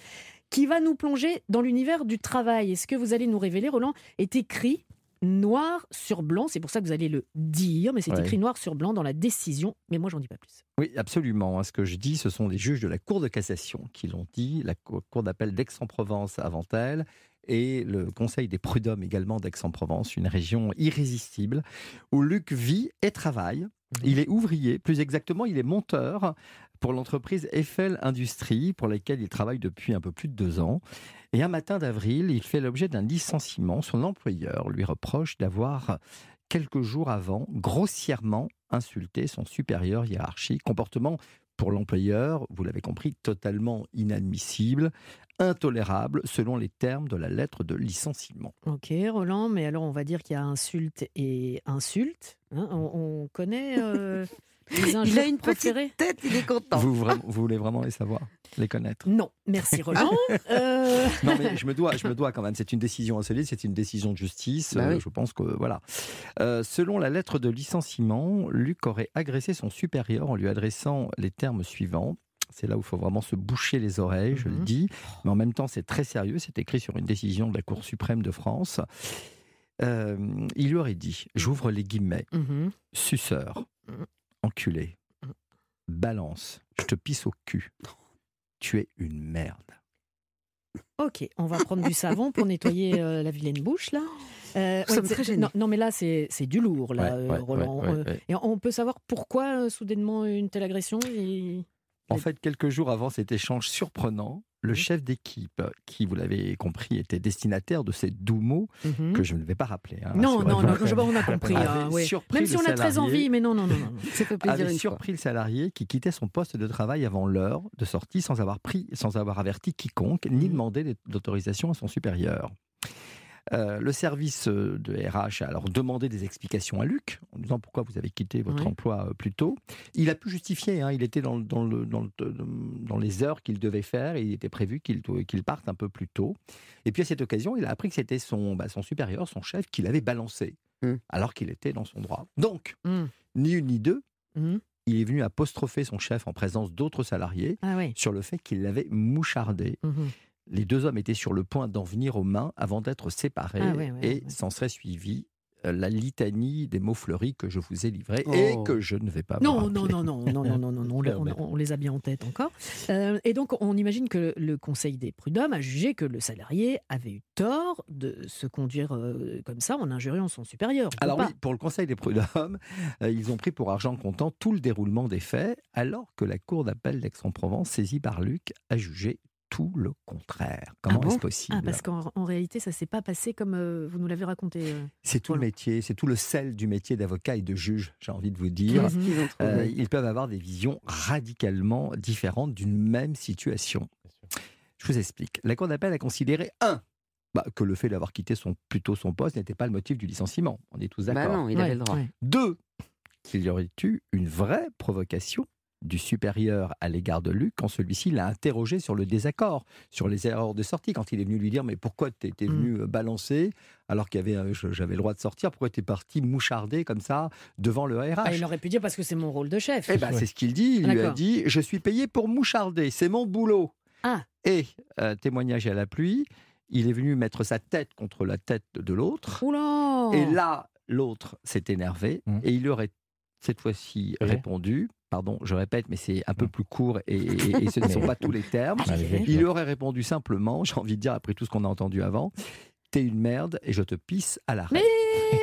qui va nous plonger dans l'univers du travail. Et ce que vous allez nous révéler, Roland, est écrit noir sur blanc. C'est pour ça que vous allez le dire, mais c'est Ouais. écrit noir sur blanc dans la décision. Mais moi, j'en dis pas plus. Oui, absolument. hein. Ce que je dis, ce sont les juges de la Cour de cassation qui l'ont dit, la Cour Cour d'appel d'Aix-en-Provence avant elle, et le Conseil des prud'hommes également d'Aix-en-Provence, une région irrésistible, où Luc vit et travaille. Il est ouvrier, plus exactement, il est monteur pour l'entreprise Eiffel Industrie, pour laquelle il travaille depuis un peu plus de deux ans. Et un matin d'avril, il fait l'objet d'un licenciement. Son employeur lui reproche d'avoir, quelques jours avant, grossièrement insulté son supérieur hiérarchique. Comportement pour l'employeur, vous l'avez compris, totalement inadmissible, intolérable selon les termes de la lettre de licenciement. Ok, Roland, mais alors on va dire qu'il y a insulte et insulte. hein? on, on connaît euh, Il a une préférées petite tête, il est content. Vous, vraiment- vous voulez vraiment les savoir, les connaître? Non, merci Roland. Euh, Non, mais je me dois, je me dois quand même. C'est une décision insolite, c'est une décision de justice. Bah euh, oui. Je pense que voilà. Euh, selon la lettre de licenciement, Luc aurait agressé son supérieur en lui adressant les termes suivants. C'est là où il faut vraiment se boucher les oreilles, je le Mhm. dis. Mais en même temps, c'est très sérieux. C'est écrit sur une décision de la Cour suprême de France. Euh, il lui aurait dit, j'ouvre les guillemets, mhm. suceur, Mhm. Enculé, balance, je te pisse au cul. Tu es une merde. Ok, on va prendre du savon pour nettoyer euh, la vilaine bouche là. Euh, c'est- très non, non, mais là c'est c'est du lourd là, Ouais, euh, ouais, Roland. ouais, ouais, Euh, ouais. Et on peut savoir pourquoi euh, soudainement une telle agression et- En fait, quelques jours avant cet échange surprenant, le chef d'équipe, qui, vous l'avez compris, était destinataire de ces doux mots Mhm. que je ne vais pas rappeler. hein, Non, non, non, je- on a compris. hein, ouais. Même si on a très envie, mais non, non, non, non. fait plaisir avait fois. surpris le salarié qui quittait son poste de travail avant l'heure de sortie sans avoir pris, sans avoir averti quiconque, ni Mhm. demandé d'autorisation à son supérieur. Euh, le service euh, de RH a alors demandé des explications à Luc en disant pourquoi vous avez quitté votre Oui. emploi euh, plus tôt. Il a pu justifier, hein, il était dans, le- dans, le- dans, le- dans les heures qu'il devait faire et il était prévu qu'il parte un peu plus tôt. Et puis à cette occasion, il a appris que c'était son, bah, son supérieur, son chef, qui l'avait balancé Mm. alors qu'il était dans son droit. Donc, Mm. ni une ni deux, Mhm. il est venu apostropher son chef en présence d'autres salariés Ah oui. sur le fait qu'il l'avait mouchardé. Les deux hommes étaient sur le point d'en venir aux mains avant d'être séparés Ah et ouais. s'en serait suivi euh, la litanie des mots fleuris que je vous ai livrés Oh. et que je ne vais pas vous Non, non, non, non, non, non, non, non, non, on, les- on- on les a bien en tête encore. Euh, et donc, on imagine que le Conseil des prud'hommes a jugé que le salarié avait eu tort de se conduire euh, comme ça en injuriant son supérieur. Alors pas. oui, pour le Conseil des prud'hommes, euh, ils ont pris pour argent comptant tout le déroulement des faits, alors que la Cour d'appel d'Aix-en-Provence, saisie par Luc, a jugé tout le contraire. Comment bon? Est-ce possible? Ah, parce qu'en en réalité, ça s'est pas passé comme euh, vous nous l'avez raconté. euh. C'est tout le métier, c'est tout le sel du métier d'avocat et de juge, j'ai envie de vous dire. Euh, ils peuvent avoir des visions radicalement différentes d'une même situation. Je vous explique. La Cour d'appel a considéré, un, bah, que le fait d'avoir quitté son, plutôt son poste n'était pas le motif du licenciement. On est tous Bah d'accord. non, il Ouais, avait le droit. Deux, qu'il y aurait eu une vraie provocation du supérieur à l'égard de Luc quand celui-ci l'a interrogé sur le désaccord, sur les erreurs de sortie, quand il est venu lui dire mais pourquoi tu étais Mm. venu euh, balancer alors qu'il y avait euh, j'avais le droit de sortir, pourquoi tu es parti moucharder comme ça devant le RH Ah, il aurait pu dire parce que c'est mon rôle de chef. eh ben, c'est ce qu'il dit. Il lui a dit Je suis payé pour moucharder, c'est mon boulot. Ah. Et, euh, témoignage à la pluie, il est venu mettre sa tête contre la tête de l'autre. Et là, l'autre s'est énervé Mm. et il aurait cette fois-ci Oui. répondu. Pardon, je répète, mais c'est un peu plus court et, et- et ce ne sont pas tous les termes. Il aurait répondu simplement, j'ai envie de dire, après tout ce qu'on a entendu avant, T'es une merde et je te pisse à la Mais raie.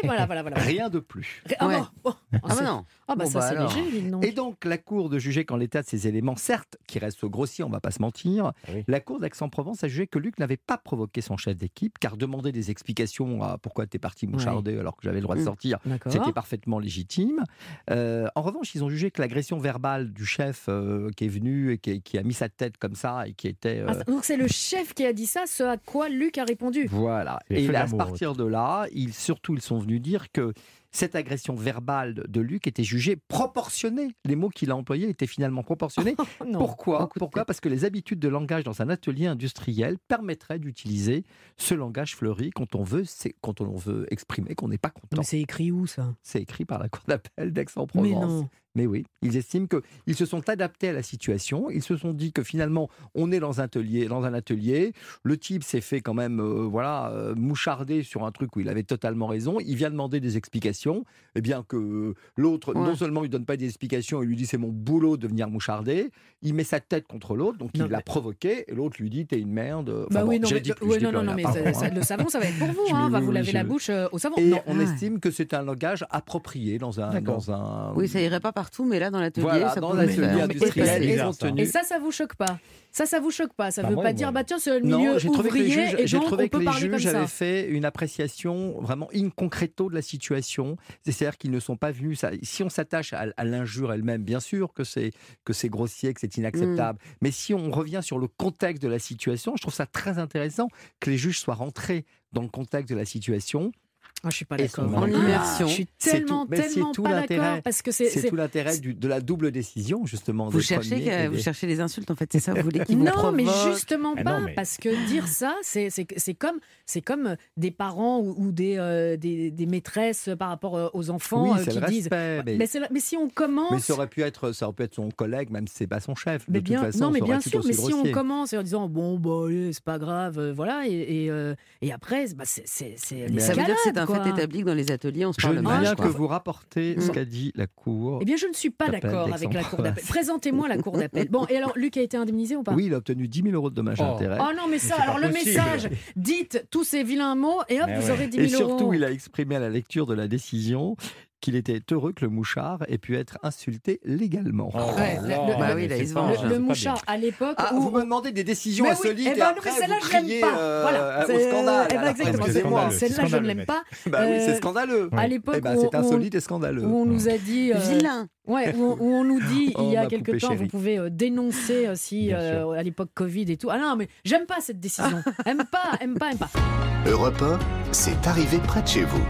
Voilà, voilà, voilà. Rien de plus. Ah, Ouais. bon, bon. Ah bah non. Ah bah Bon, ça bah c'est léger. Et donc, la Cour de juger qu'en l'état de ces éléments, certes, qui restent grossiers, on ne va pas se mentir, Ah oui. la Cour d'Aix-en-Provence a jugé que Luc n'avait pas provoqué son chef d'équipe, car demander des explications à pourquoi tu es parti moucharder alors que j'avais le droit de Mm. sortir, c'était parfaitement légitime. Euh, en revanche, ils ont jugé que l'agression verbale du chef euh, qui est venu et qui, qui a mis sa tête comme ça et qui était... euh, Ah, donc c'est le chef qui a dit ça, ce à quoi Luc a répondu. voilà. Les Et là, à partir de là, ils, surtout, ils sont venus dire que cette agression verbale de- Luc était jugée proportionnée. Les mots qu'il a employés étaient finalement proportionnés. Oh, non. Pourquoi? Parce que les habitudes de langage dans un atelier industriel permettraient d'utiliser ce langage fleuri quand on veut, c'est quand on veut exprimer qu'on n'est pas content. Mais c'est écrit où ça? C'est écrit par la Cour d'appel d'Aix-en-Provence. Mais oui, ils estiment qu'ils se sont adaptés à la situation. Ils se sont dit que finalement, on est dans un atelier. Dans un atelier. Le type s'est fait quand même euh, voilà, euh, moucharder sur un truc où il avait totalement raison. Il vient demander des explications. Eh bien que l'autre, Ouais. non seulement il donne pas des explications, il lui dit c'est mon boulot de venir moucharder. Il met sa tête contre l'autre, donc Non, il l'a mais- provoqué. Et l'autre lui dit t'es une merde. Enfin Bah bon, oui, non, mais, dit plus, ouais, je dis non, plus non, rien, mais pardon, ça- ça- hein. le savon, ça va être pour vous. Je Hein, va vous laver je- la bouche euh, au savon. Et non. on Ah. estime que c'est un langage approprié dans un, dans un. Oui, ça irait pas partout, mais là, dans l'atelier, Voilà, ça dans pourrait le l'atelier faire. mais- industriel, et- ça, ça vous choque pas? Ça, ça vous choque pas? Ça Bah, veut moi, pas moi, dire, bah tiens, c'est le milieu Non, j'ai trouvé que les ouvrier juges, et j'ai trouvé on que les juges avaient fait une appréciation vraiment in concreto de la situation. C'est-à-dire qu'ils ne sont pas venus. Ça, si on s'attache à, à l'injure elle-même, bien sûr que c'est que c'est grossier, que c'est inacceptable. Mm. Mais si on revient sur le contexte de la situation, je trouve ça très intéressant que les juges soient rentrés dans le contexte de la situation. Ah, je suis pas d'accord. En immersion. Je suis C'est tellement, tout- tellement tout pas l'intérêt. d'accord parce que c'est. Tout l'intérêt de la double décision, justement. Vous des cherchez, et vous des- cherchez les insultes, en fait, c'est ça Vous voulez qu'ils vous Non, mais justement Ah pas, non, mais- parce que dire ça, c'est comme, c'est comme des parents ou, ou des, euh, des, des maîtresses par rapport euh, aux enfants Oui, euh, c'est qui le disent. respect, mais- Mais, c'est la- mais si on commence. Mais ça aurait pu être, ça aurait pu être son collègue, même si c'est pas son chef. Mais de bien, toute façon, non, mais bien sûr, mais si on commence en disant bon, bah, c'est pas grave, euh, voilà, et, et, euh, et après, bah, c'est c'est- fait établi que dans les ateliers, on se Je parle quoi. que vous rapportez ce Mm. qu'a dit la Cour. Eh bien, je ne suis pas d'accord avec la Cour d'appel. Présentez-moi la Cour d'appel. Bon, et alors, Luc a été indemnisé ou pas Oui, il a obtenu 10 000 euros de dommages Oh. intérêts. Oh non, mais ça, alors le possible. message, dites tous ces vilains mots et hop, Mais vous ouais. aurez 10 Et 000 euros. surtout, il a exprimé à la lecture de la décision qu'il était heureux que le mouchard ait pu être insulté légalement. Oh Ouais, le- bah oui, là, pas- Le, le mouchard, à l'époque Ah, où... vous me demandez des décisions Mais oui, insolites eh et ben, non, après mais celle-là, je l'aime pas. euh, Voilà, au scandale. eh ben, exactement. Celle-là, je ne l'aime pas. Bah oui, c'est Euh, scandaleux. À l'époque Eh ben, où, c'est on- insolite et scandaleux. où on nous a dit... euh, Vilain. Ouais, où, on- où on nous dit Oh, il y a quelque temps, chérie. vous pouvez euh, dénoncer euh, si euh, à l'époque Covid et tout. Ah non, mais j'aime pas cette décision. aime pas, aime pas, aime pas. Europe 1, c'est arrivé près de chez vous.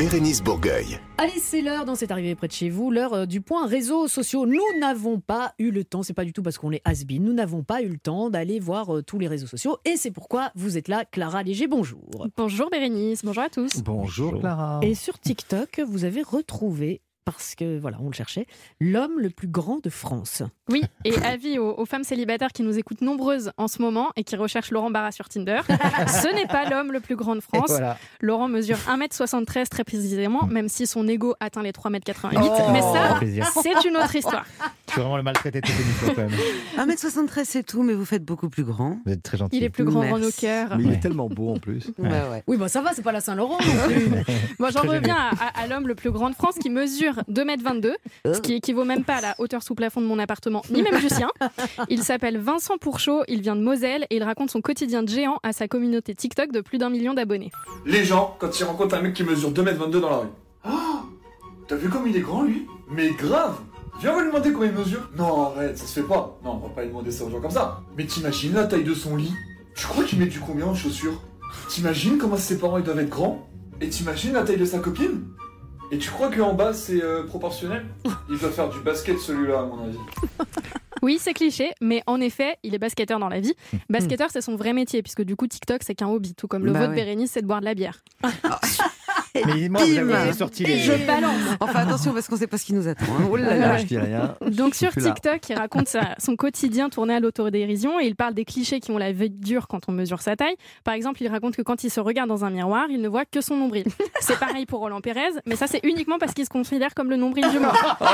Bérénice Bourgueil. Allez, c'est l'heure dans cette arrivée près de chez vous, l'heure euh, du point réseaux sociaux. Nous n'avons pas eu le temps, c'est pas du tout parce qu'on est has nous n'avons pas eu le temps d'aller voir euh, tous les réseaux sociaux et c'est pourquoi vous êtes là, Clara Léger, bonjour. Bonjour Bérénice, bonjour à tous. Bonjour Clara. Et sur TikTok, vous avez retrouvé, parce que voilà, on le cherchait, l'homme le plus grand de France. Oui, et avis aux, aux femmes célibataires qui nous écoutent nombreuses en ce moment et qui recherchent Laurent Barra sur Tinder. Ce n'est pas l'homme le plus grand de France. voilà. Laurent mesure 1m73 très précisément, même si son ego atteint les 3m88. Oh. Mais Ça c'est une autre histoire. Je suis vraiment le maltraité quand même. 1m73, c'est tout, mais vous faites beaucoup plus grand. Vous êtes très gentil. Il est plus grand dans nos cœurs. Mais il Ouais. est tellement beau en plus. Ouais. Oui, bah ça va, c'est pas la Saint-Laurent non plus. Bon, j'en reviens à, à- à l'homme le plus grand de France qui mesure 2m22, ce qui équivaut même pas à la hauteur sous plafond de mon appartement, ni même du sien. Il s'appelle Vincent Pourchaud, il vient de Moselle et il raconte son quotidien de géant à sa communauté TikTok de plus d'un million d'abonnés. Les gens, quand ils rencontrent un mec qui mesure 2m22 dans la rue. Oh T'as vu comme il est grand lui? Mais grave Viens, lui demander combien il mesure. Non, arrête, ça se fait pas. Non, on va pas lui demander ça aux gens comme ça. Mais t'imagines la taille de son lit? Tu crois qu'il met du combien en chaussures? T'imagines comment ses parents ils doivent être grands? Et t'imagines la taille de sa copine? Et tu crois qu'en bas c'est euh, proportionnel? Il doit faire du basket celui-là à mon avis. Oui, c'est cliché, mais en effet, il est basketteur dans la vie. Basketteur, c'est son vrai métier, puisque du coup, TikTok, c'est qu'un hobby, tout comme le Bah vôtre, ouais. Bérénice, c'est de boire de la bière. Mais moi, vous Bim. avez sorti les. Je balance. Enfin, attention, parce qu'on sait pas ce qui nous attend. hein. Oh là Là, là. je dis rien. Donc sur. TikTok, il raconte sa- son quotidien tourné à l'autodérision et il parle des clichés qui ont la vie dure quand on mesure sa taille. Par exemple, il raconte que quand il se regarde dans un miroir, il ne voit que son nombril. C'est pareil pour Roland Pérez, mais ça c'est uniquement parce qu'il se considère comme le nombril du monde. Oh,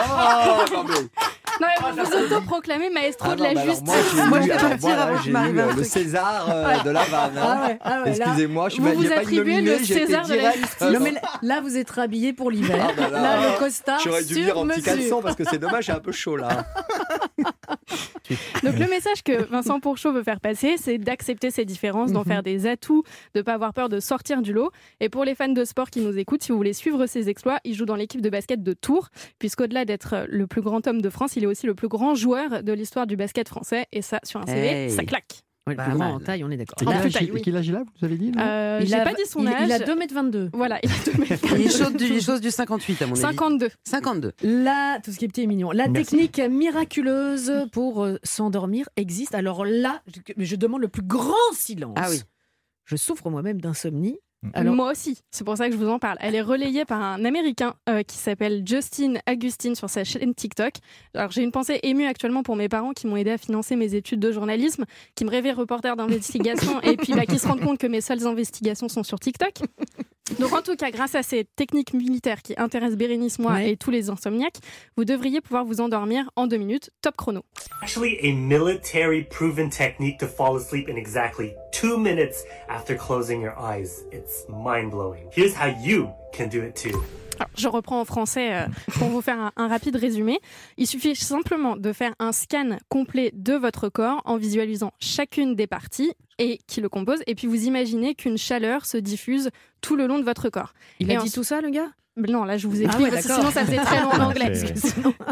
non, mais- vous vous autoproclamez maestro Ah de la justice. moi, je vais partir avant j'ai m'arrive euh, le. César euh, de la vanne. hein. Ah ouais, ah ouais, là, Excusez-moi, je suis vous pas- vous j'ai pas été attribuez nominé, le j'ai été César de la direct. justice. Non, mais là, là, vous êtes rhabillé pour l'hiver. Ah bah là, là, le costard J'aurais dû venir sur en petit mesure. caleçon parce que c'est dommage, j'ai un peu chaud là. Donc le message que Vincent Pourchaud veut faire passer, c'est d'accepter ses différences, d'en Mhm. faire des atouts, de pas avoir peur de sortir du lot. Et pour les fans de sport qui nous écoutent, si vous voulez suivre ses exploits, il joue dans l'équipe de basket de Tours, puisqu'au-delà d'être le plus grand homme de France, il est aussi le plus grand joueur de l'histoire du basket français. Et ça, sur un CV, Hey. ça claque. Ouais, le Pas plus grand en taille, on est d'accord. Âge, taille, oui. quel âge il a, vous avez dit non Euh, Il J'ai a- pas dit son il, âge. il a 2m22. Voilà, il a 2 mètres. Il est chaud du, du 58 à mon avis. 52. 52. Là, tout ce qui est petit est mignon. La Merci. technique miraculeuse pour euh, s'endormir existe. Alors là, je, je demande le plus grand silence. Ah oui. Je souffre moi-même d'insomnie. Alors- Moi aussi, c'est pour ça que je vous en parle. Elle est relayée par un Américain euh, qui s'appelle Justin Augustine sur sa chaîne TikTok. Alors j'ai une pensée émue actuellement pour mes parents qui m'ont aidé à financer mes études de journalisme, qui me rêvaient reporter d'investigation et puis bah, qui se rendent compte que mes seules investigations sont sur TikTok. Donc en tout cas, grâce à ces techniques militaires qui intéressent Bérénice, moi Ouais. et tous les insomniaques, vous devriez pouvoir vous endormir en deux minutes. Top chrono. Actually, a military proven technique to fall asleep in exactly two minutes after closing your eyes. It's mind blowing. Here's how you can do it too. Alors, je reprends en français euh, pour vous faire un, un rapide résumé. Il suffit simplement de faire un scan complet de votre corps en visualisant chacune des parties et qui le composent. Et puis vous imaginez qu'une chaleur se diffuse tout le long de votre corps. Il Et a dit tout ça, le gars? Non, là je vous Ah explique ouais, parce que d'accord. sinon ça faisait très long en anglais. Sinon-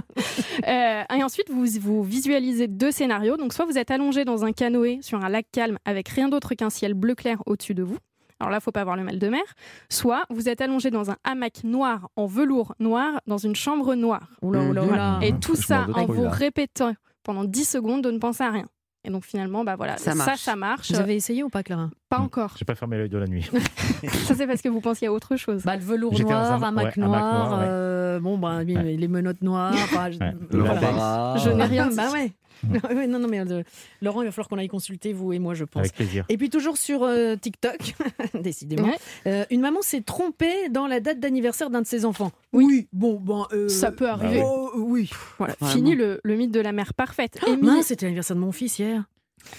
Euh, et ensuite, vous, vous visualisez deux scénarios. Donc, soit vous êtes allongé dans un canoë sur un lac calme avec rien d'autre qu'un ciel bleu clair au-dessus de vous. Alors là, faut pas avoir le mal de mer. Soit vous êtes allongé dans un hamac noir en velours noir dans une chambre noire. Oula, oula, oula. Et tout ça en vous là. répétant pendant 10 secondes de ne penser à rien. Et donc finalement, bah voilà, Ça ça, marche. ça marche. Vous avez essayé ou pas, Clara? Pas encore. J'ai pas fermé l'œil de la nuit. ça c'est parce que vous pensiez à autre chose. Bah, le velours noir, un- un mac ouais, un mac noir, ouais. euh, bon, bah, Ouais. les menottes noires. enfin, je- voilà. Je n'ai rien. Bah ouais. Ouais, non, non, mais euh, Laurent, il va falloir qu'on aille consulter, vous et moi, je pense. Avec plaisir. Et puis toujours sur euh, TikTok, décidément, Ouais. euh, une maman s'est trompée dans la date d'anniversaire d'un de ses enfants. Oui, bon, ben. euh, Ça peut arriver. oh, oui. Voilà, Vraiment. fini le, le mythe de la mère parfaite. Oh, Émilie- mince, c'était l'anniversaire de mon fils hier.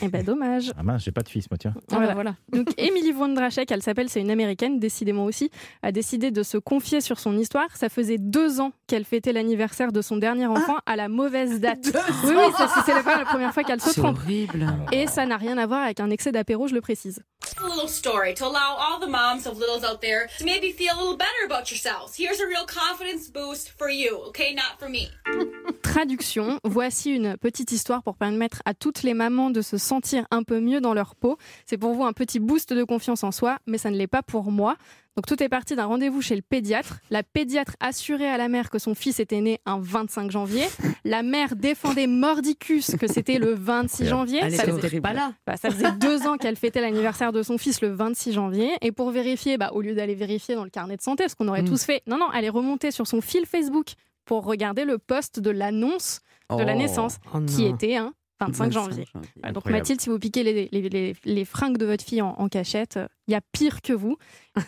Eh ben dommage. Ah mince, j'ai pas de fils, moi, tiens. Ah, Voilà. voilà. Donc Emily Vondrachek, elle s'appelle, c'est une américaine, décidément aussi, a décidé de se confier sur son histoire. Ça faisait deux ans qu'elle fêtait l'anniversaire de son dernier enfant à la mauvaise date. Oui, oui, ça, c'est la, la première fois qu'elle se C'est trompe. horrible. Et ça n'a rien à voir avec un excès d'apéro, je le précise. a little story to allow all the moms of littles out there to maybe feel a little better about yourselves. Here's a real confidence boost for you, okay? Not for me. Traduction, voici une petite histoire pour permettre à toutes les mamans de se sentir un peu mieux dans leur peau. C'est pour vous un petit boost de confiance en soi, mais ça ne l'est pas pour moi. Donc tout est parti d'un rendez-vous chez le pédiatre. La pédiatre assurait à la mère que son fils était né un 25 janvier. La mère défendait mordicus que c'était le 26 janvier. Elle Ça faisait- pas là. bah, ça faisait deux ans qu'elle fêtait l'anniversaire de son fils le 26 janvier. Et pour vérifier, bah, au lieu d'aller vérifier dans le carnet de santé, parce qu'on aurait Mm. tous fait, non, non, elle est remontée sur son fil Facebook pour regarder le post de l'annonce de la Oh. naissance, Oh qui était un 25 janvier. Donc. Mathilde, si vous piquez les, les, les- les fringues de votre fille en, en cachette, il y a pire que vous.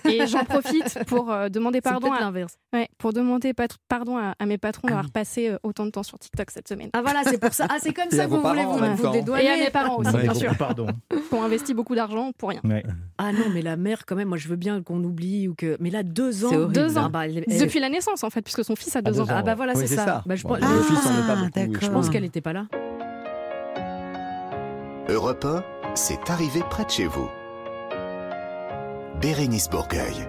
Et j'en profite pour euh, demander pardon à, l'inverse. ouais, pour demander pat- pardon à, à mes patrons Ah d'avoir oui. passé euh, autant de temps sur TikTok cette semaine. Ah voilà, c'est pour ça. Ah, c'est comme Et ça que vous voulez vous, vous dédouaner. Et à mes parents aussi, Ouais, bien sûr, Pardon. qui ont investi beaucoup d'argent pour rien. Ouais. Ah non, mais la mère, quand même, moi je veux bien qu'on oublie ou que. Mais là, deux ans. Deux ans. Ah, bah, elle- elle- Depuis la naissance, en fait, puisque son fils a deux deux ans. ans. Ah bah voilà, Oui, c'est c'est ça. ça. Bah, je Bon, pense- le fils en est pas Ah, beaucoup. je pense. qu'elle n'était pas là. Europe 1, c'est arrivé près de chez vous. Bérénice Bourgueil.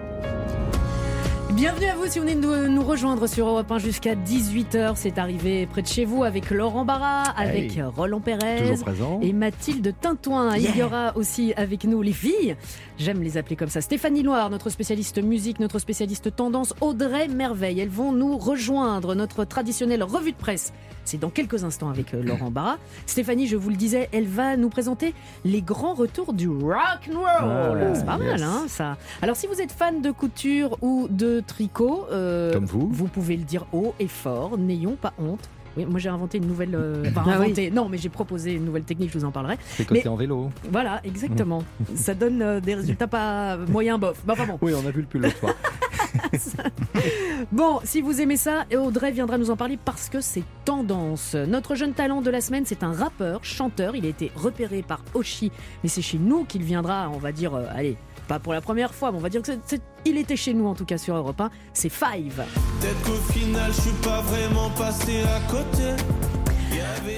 Bienvenue à vous si vous venez de nous rejoindre sur Europe 1 jusqu'à 18h. C'est arrivé près de chez vous avec Laurent Barra, avec Hey. Roland Pérez. Toujours présent. Et Mathilde Tintouin. Il y aura aussi avec nous les filles. J'aime les appeler comme ça. Stéphanie Loire, notre spécialiste musique, notre spécialiste tendance. Audrey Merveille. Elles vont nous rejoindre. Notre traditionnelle revue de presse. C'est dans quelques instants avec euh, Laurent Barra. Stéphanie, je vous le disais, elle va nous présenter les grands retours du rock and roll. C'est pas yes. mal, hein, ça. Alors, si vous êtes fan de couture ou de tricot, euh, Comme vous. vous pouvez le dire haut et fort. N'ayons pas honte. Oui, moi j'ai inventé une nouvelle. euh, enfin, Ah oui. Non, mais j'ai proposé une nouvelle technique. Je vous en parlerai. C'est côté Mais- en vélo. Voilà, exactement. Ça donne euh, des résultats pas moyen bof. Bah, bon. Oui, on a vu le pull l'autre fois. Bon, si vous aimez ça, Audrey viendra nous en parler parce que c'est tendance. Notre jeune talent de la semaine, c'est un rappeur, chanteur. Il a été repéré par Oshi, mais c'est chez nous qu'il viendra, on va dire, euh, allez, pas pour la première fois, mais on va dire que c'est- il était chez nous en tout cas sur Europe 1. C'est Five. Peut-être qu'au final, je suis pas vraiment passé à côté.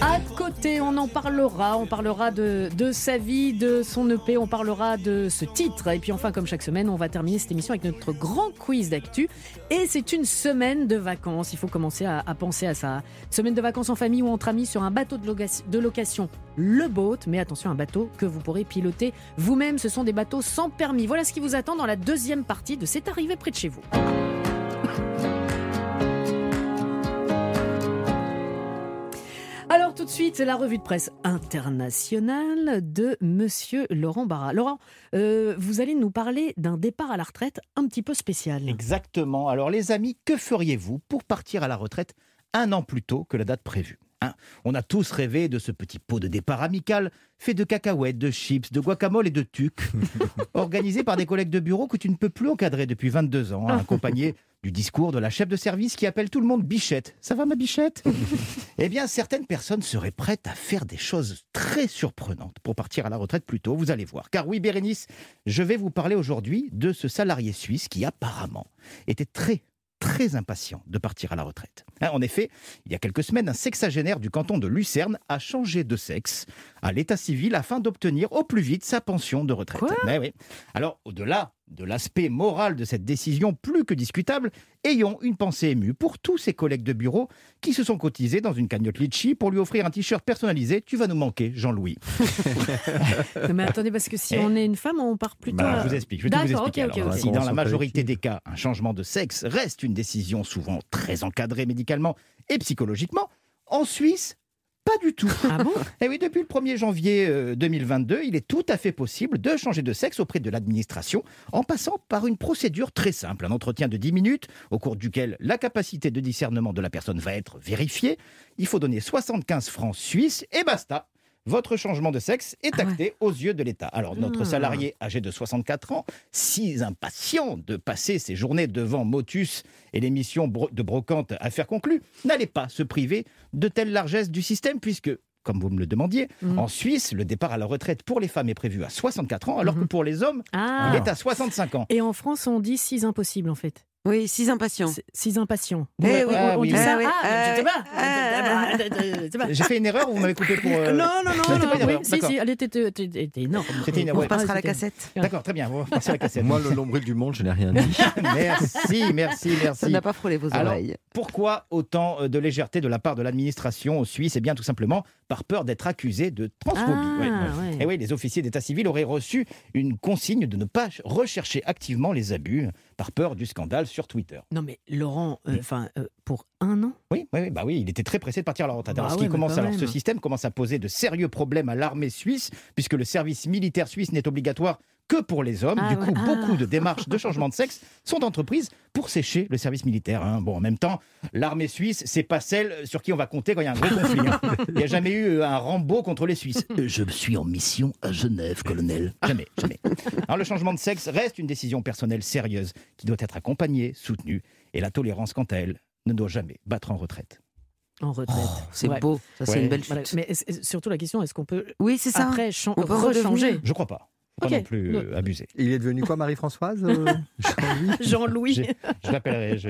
À côté, on en parlera. On parlera de, de sa vie, de son EP. On parlera de ce titre. Et puis enfin, comme chaque semaine, on va terminer cette émission avec notre grand quiz d'actu. Et c'est une semaine de vacances. Il faut commencer à, penser à ça. Semaine de vacances en famille ou entre amis sur un bateau de, loca- de location, le boat. Mais attention, un bateau que vous pourrez piloter vous-même. Ce sont des bateaux sans permis. Voilà ce qui vous attend dans la deuxième partie de C'est arrivé près de chez vous. Alors tout de suite la revue de presse internationale de Monsieur Laurent Barra. Laurent, euh, vous allez nous parler d'un départ à la retraite un petit peu spécial. Exactement. Alors les amis, que feriez-vous pour partir à la retraite un an plus tôt que la date prévue? Hein On a tous rêvé de ce petit pot de départ amical fait de cacahuètes, de chips, de guacamole et de tuc, organisé par des collègues de bureau que tu ne peux plus encadrer depuis 22 ans, hein, accompagné du discours de la chef de service qui appelle tout le monde bichette. Ça va ma bichette? Eh bien, certaines personnes seraient prêtes à faire des choses très surprenantes pour partir à la retraite plus tôt, vous allez voir. Car oui, Bérénice, je vais vous parler aujourd'hui de ce salarié suisse qui apparemment était très très impatient de partir à la retraite. Hein, en effet, il y a quelques semaines, un sexagénaire du canton de Lucerne a changé de sexe à l'état civil afin d'obtenir au plus vite sa pension de retraite. Mais oui. Alors, au-delà de l'aspect moral de cette décision plus que discutable, ayons une pensée émue pour tous ses collègues de bureau qui se sont cotisés dans une cagnotte litchi pour lui offrir un t-shirt personnalisé. Tu vas nous manquer, Jean-Louis. Mais attendez, parce que si Eh. on est une femme, on part plutôt. Bah, à- je vous explique. Je vais tout vous expliquer. Si dans la majorité des cas, un changement de sexe reste une décision souvent très encadrée médicalement et psychologiquement, en Suisse, pas du tout. Ah bon Et oui, depuis le 1er janvier euh, 2022, il est tout à fait possible de changer de sexe auprès de l'administration en passant par une procédure très simple, un entretien de 10 minutes au cours duquel la capacité de discernement de la personne va être vérifiée. Il faut donner 75 francs suisses et basta. Votre changement de sexe est acté aux yeux de l'État. Alors, notre Ah. salarié âgé de 64 ans, si impatient de passer ses journées devant Motus et l'émission de brocante à faire conclue, n'allez pas se priver de telle largesse du système, puisque, comme vous me le demandiez, Mm. en Suisse, le départ à la retraite pour les femmes est prévu à 64 ans, alors que pour les hommes, Ah. il est à 65 ans. Et en France, on dit six impossibles en fait. Oui, six impatients. Six impatients. Eh on, oui. on- Ah on oui, dit oui. ça. Ah. Ah. Ah. J'ai fait une erreur ou vous m'avez coupé pour. euh, Non, non, non, C'était non, pas une oui, erreur, si, d'accord. si, elle était, énorme. C'était une- On ouais. repassera à la cassette. D'accord, très bien, on va passer à la cassette. Moi, le nombril du monde, je n'ai rien dit. merci, merci, merci. Ça n'a pas frôlé vos Alors, oreilles. Pourquoi autant euh, de légèreté de la part de l'administration suisse? Eh bien, tout simplement par peur d'être accusé de transphobie. Ah, Ouais, ouais. ouais. Et oui, les officiers d'état civil auraient reçu une consigne de ne pas rechercher activement les abus par peur du scandale sur Twitter. Non mais Laurent, euh, enfin euh, pour un an? Oui, oui, bah oui, il était très pressé de partir à la retraite. Bah Alors, ce, ouais, qui mais commence, alors ce système commence à poser de sérieux problèmes à l'armée suisse, puisque le service militaire suisse n'est obligatoire que pour les hommes. Ah du ouais, coup, ah. beaucoup de démarches de changement de sexe sont entreprises pour sécher le service militaire. hein. Bon, en même temps, l'armée suisse, c'est pas celle sur qui on va compter quand il y a un gros conflit. hein. Il n'y a jamais eu euh, un Rambo contre les Suisses. Euh, Je suis en mission à Genève, colonel. Jamais, jamais. Alors, le changement de sexe reste une décision personnelle sérieuse qui doit être accompagnée, soutenue, et la tolérance, quant à elle, ne doit jamais battre en retraite. En retraite. c'est Ouais. beau. Ça, c'est une belle Voilà. chute. Mais est-ce- est-ce- surtout la question, est-ce qu'on peut Oui, c'est ça. après On peut rechanger. Je crois pas. Pas non plus euh, abuser. Il est devenu quoi, Marie-Françoise euh, Jean-Louis Jean-Louis. Je, l'appellerai, je,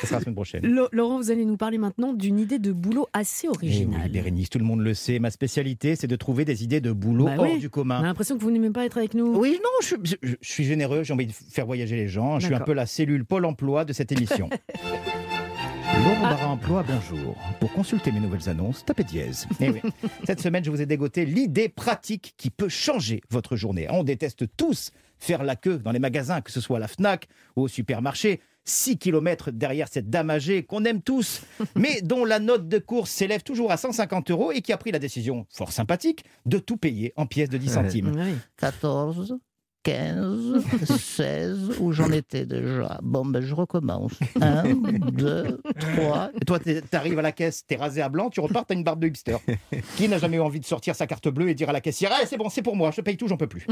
ce sera la semaine prochaine. Laurent, vous allez nous parler maintenant d'une idée de boulot assez Eh oui, originale. Bérénice, tout le monde le sait, ma spécialité, c'est de trouver des idées de boulot Bah hors oui. du On a commun. l'impression que vous n'aimez pas être avec nous. Oui, non, je, je- je suis généreux, j'ai envie de faire voyager les gens. Je suis un peu la cellule Pôle emploi de cette émission. Laurent Barra Emploi, bonjour. Pour consulter mes nouvelles annonces, tapez dièse. Eh oui. Cette semaine, je vous ai dégoté l'idée pratique qui peut changer votre journée. On déteste tous faire la queue dans les magasins, que ce soit à la FNAC ou au supermarché. 6 km derrière cette dame âgée qu'on aime tous, mais dont la note de course s'élève toujours à 150 euros et qui a pris la décision, fort sympathique, de tout payer en pièces de 10 centimes. Oui. 14, 15, 16, où j'en étais déjà. Bon, ben je recommence. 1, 2, 3. Et toi, t'arrives à la caisse, t'es rasé à blanc, tu repars, t'as une barbe de hipster. Qui n'a jamais eu envie de sortir sa carte bleue et dire à la caissière Ah, c'est bon, c'est pour moi, je paye tout, j'en peux plus.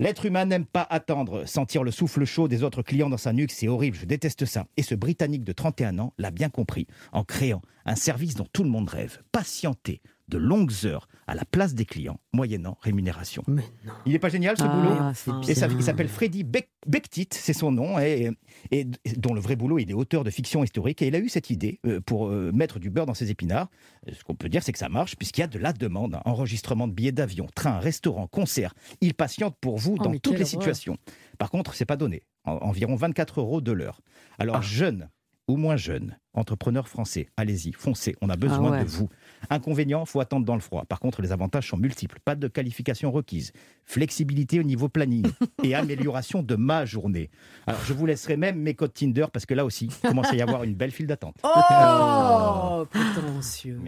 L'être humain n'aime pas attendre. Sentir le souffle chaud des autres clients dans sa nuque, c'est horrible, je déteste ça. Et ce Britannique de 31 ans l'a bien compris en créant un service dont tout le monde rêve. Patienter de longues heures à la place des clients, moyennant rémunération. Mais non. Il n'est pas génial ce Ah, boulot? Et ça- il s'appelle Freddy Beck- Bektit, c'est son nom, et, et dont le vrai boulot, il est auteur de fiction historique. Et il a eu cette idée euh, pour euh, mettre du beurre dans ses épinards. Ce qu'on peut dire, c'est que ça marche, puisqu'il y a de la demande. Enregistrement de billets d'avion, train, restaurant, concert. Il patiente pour vous Oh, dans toutes les situations. Par contre, c'est pas donné. En- environ 24 euros de l'heure. Alors, jeune ou moins jeune, entrepreneur français, allez-y, foncez, on a besoin ouais. de vous. Inconvénient, faut attendre dans le froid. Par contre, les avantages sont multiples. Pas de qualification requise, flexibilité au niveau planning et amélioration de ma journée. Alors, je vous laisserai même mes codes Tinder parce que là aussi, il commence à y avoir une belle file d'attente. Oh putain, prétentieux.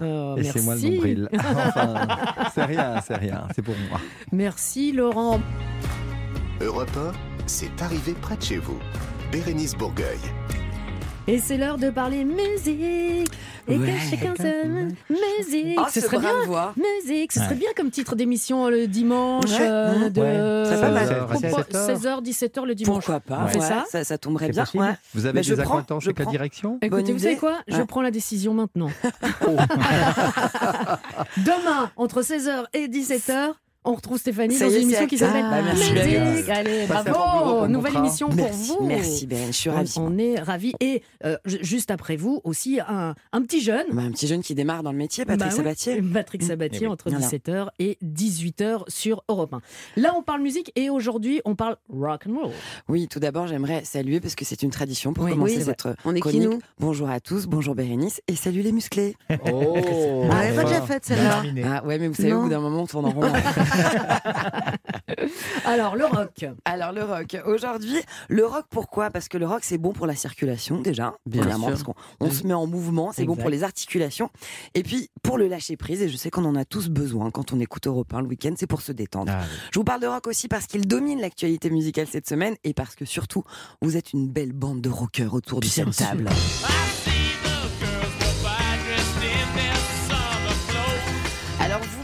Oh, Et c'est moi le nombril. Enfin, c'est rien, c'est rien, c'est pour moi. Merci Laurent. Europe 1, c'est arrivé près de chez vous. Bérénice Bourgueil. Et c'est l'heure de parler musique. Et Ouais. que chacun s'aime. Musique. Oh, ce ce serait bien. de voix. Musique. Ce serait bien comme titre d'émission le dimanche. Ouais. euh, de... Ouais. C'est pas mal. 16h, 17h le dimanche. Pourquoi pas On fait ouais, ça ça, ça tomberait bien. Vous avez Mais je des je avec la prends. direction Écoutez, Bonne vous savez idée. quoi? Je prends la décision maintenant. Demain, entre 16h et 17h, on retrouve Stéphanie dans une émission qui s'appelle Ah, merci, Musique. Allez, bravo Nouvelle contrat. émission pour Merci, vous. merci, Bérénice, je suis On- ravie. On est ravis. Et euh, ju- juste après vous, aussi un, un petit jeune. Bah, un petit jeune qui démarre dans le métier, Patrick Bah oui, Sabatier. Patrick Sabatier, Eh oui. entre Voilà. 17h et 18h sur Europe 1. Là, on parle musique et aujourd'hui, on parle rock and roll. Oui, tout d'abord, j'aimerais saluer, parce que c'est une tradition pour Oui, commencer vrai. On est qui, nous? Bonjour à tous, bonjour Bérénice, et salut les musclés. Oh, pas enfin. déjà faite celle-là. Ah ouais, mais vous savez, au Non. bout d'un moment, on tourne en rond. Alors, le rock. Alors le rock. Aujourd'hui, le rock pourquoi? Parce que le rock c'est bon pour la circulation déjà, Bien sûr. parce qu'on on se met en mouvement, c'est bon pour les articulations. Et puis pour le lâcher prise, et je sais qu'on en a tous besoin quand on écoute Europe 1 le week-end, c'est pour se détendre. Ah Je vous parle de rock aussi parce qu'il domine l'actualité musicale cette semaine et parce que surtout, vous êtes une belle bande de rockers autour de cette table.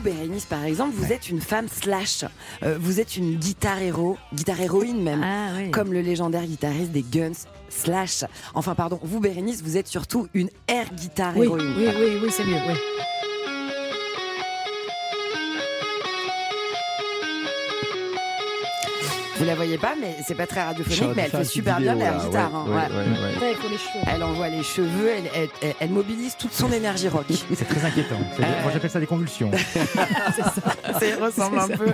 Bérénice, par exemple, vous êtes une femme slash. Euh, vous êtes une guitare héros, guitare héroïne même, Ah, oui. comme le légendaire guitariste des Guns slash. Enfin, pardon, vous, Bérénice, vous êtes surtout une air guitare Oui, héroïne. oui, oui, oui, c'est mieux. oui. Vous la voyez pas, mais c'est pas très radiophonique, mais elle fait super bien là, guitare. ouais, hein, ouais, ouais. Elle envoie les cheveux, elle, elle- elle- elle mobilise toute son énergie rock. C'est très inquiétant. C'est- Moi, j'appelle ça des convulsions. Ça y ressemble un peu.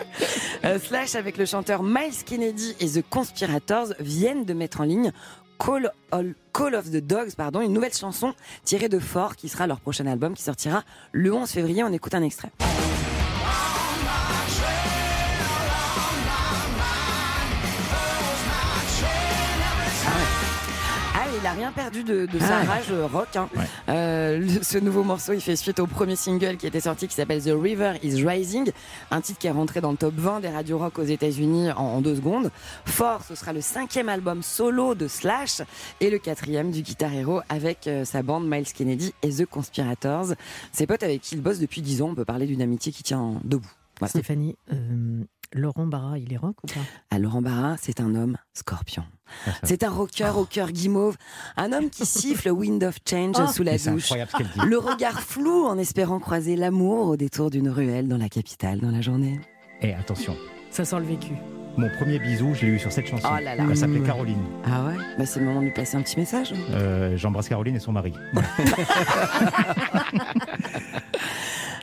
Euh, Slash avec le chanteur Miles Kennedy et The Conspirators viennent de mettre en ligne Call, All- Call of the Dogs, pardon, une nouvelle chanson tirée de Fort qui sera leur prochain album qui sortira le 11 février. On écoute un extrait. A rien perdu de, de sa Ah rage euh, rock. hein. Euh, le- ce nouveau morceau, il fait suite au premier single qui était sorti, qui s'appelle The River Is Rising, un titre qui est rentré dans le top 20 des radios rock aux États-Unis en, en deux secondes. Fort, ce sera le cinquième album solo de Slash et le quatrième du Guitar Hero avec euh, sa bande Miles Kennedy et The Conspirators. Ses potes avec qui il bosse depuis 10 ans, on peut parler d'une amitié qui tient debout. Voilà. Stéphanie, euh, Laurent Barra, il est rock ou pas? À Laurent Barra, c'est un homme scorpion. Ah, C'est un rocker au cœur guimauve, un homme qui siffle Wind of Change Oh. sous la douche. incroyable ce qu'elle dit. Le regard flou en espérant croiser l'amour au détour d'une ruelle dans la capitale dans la journée. Et attention, Ça sent le vécu. mon premier bisou, je l'ai eu sur cette chanson. Oh là là. Elle s'appelait Mmh. Caroline. Ah ouais? Bah C'est le moment de lui passer un petit message. Euh, J'embrasse Caroline et son mari.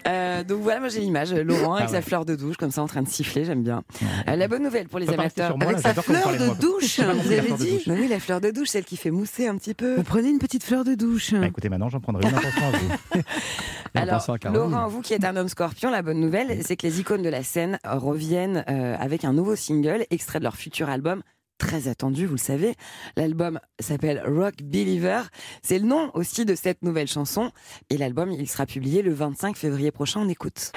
Euh, donc voilà, moi j'ai l'image. Laurent avec Ah sa ouais. fleur de douche, comme ça en train de siffler, j'aime bien. Euh, la bonne nouvelle pour les amateurs. moi, avec là, sa fleur de douche, pas vous avez dit. Bah Oui, la fleur de douche, celle qui fait mousser un petit peu. Vous prenez une petite fleur de douche. Bah, écoutez, maintenant, j'en prendrai une attention à vous. Alors, à. Laurent, vous qui êtes un homme scorpion, la bonne nouvelle, c'est que les icônes de la scène euh, reviennent euh, avec un nouveau single, extrait de leur futur album. Très attendu, vous le savez. L'album s'appelle Rock Believer. C'est le nom aussi de cette nouvelle chanson. Et l'album, il sera publié le 25 février prochain. On écoute.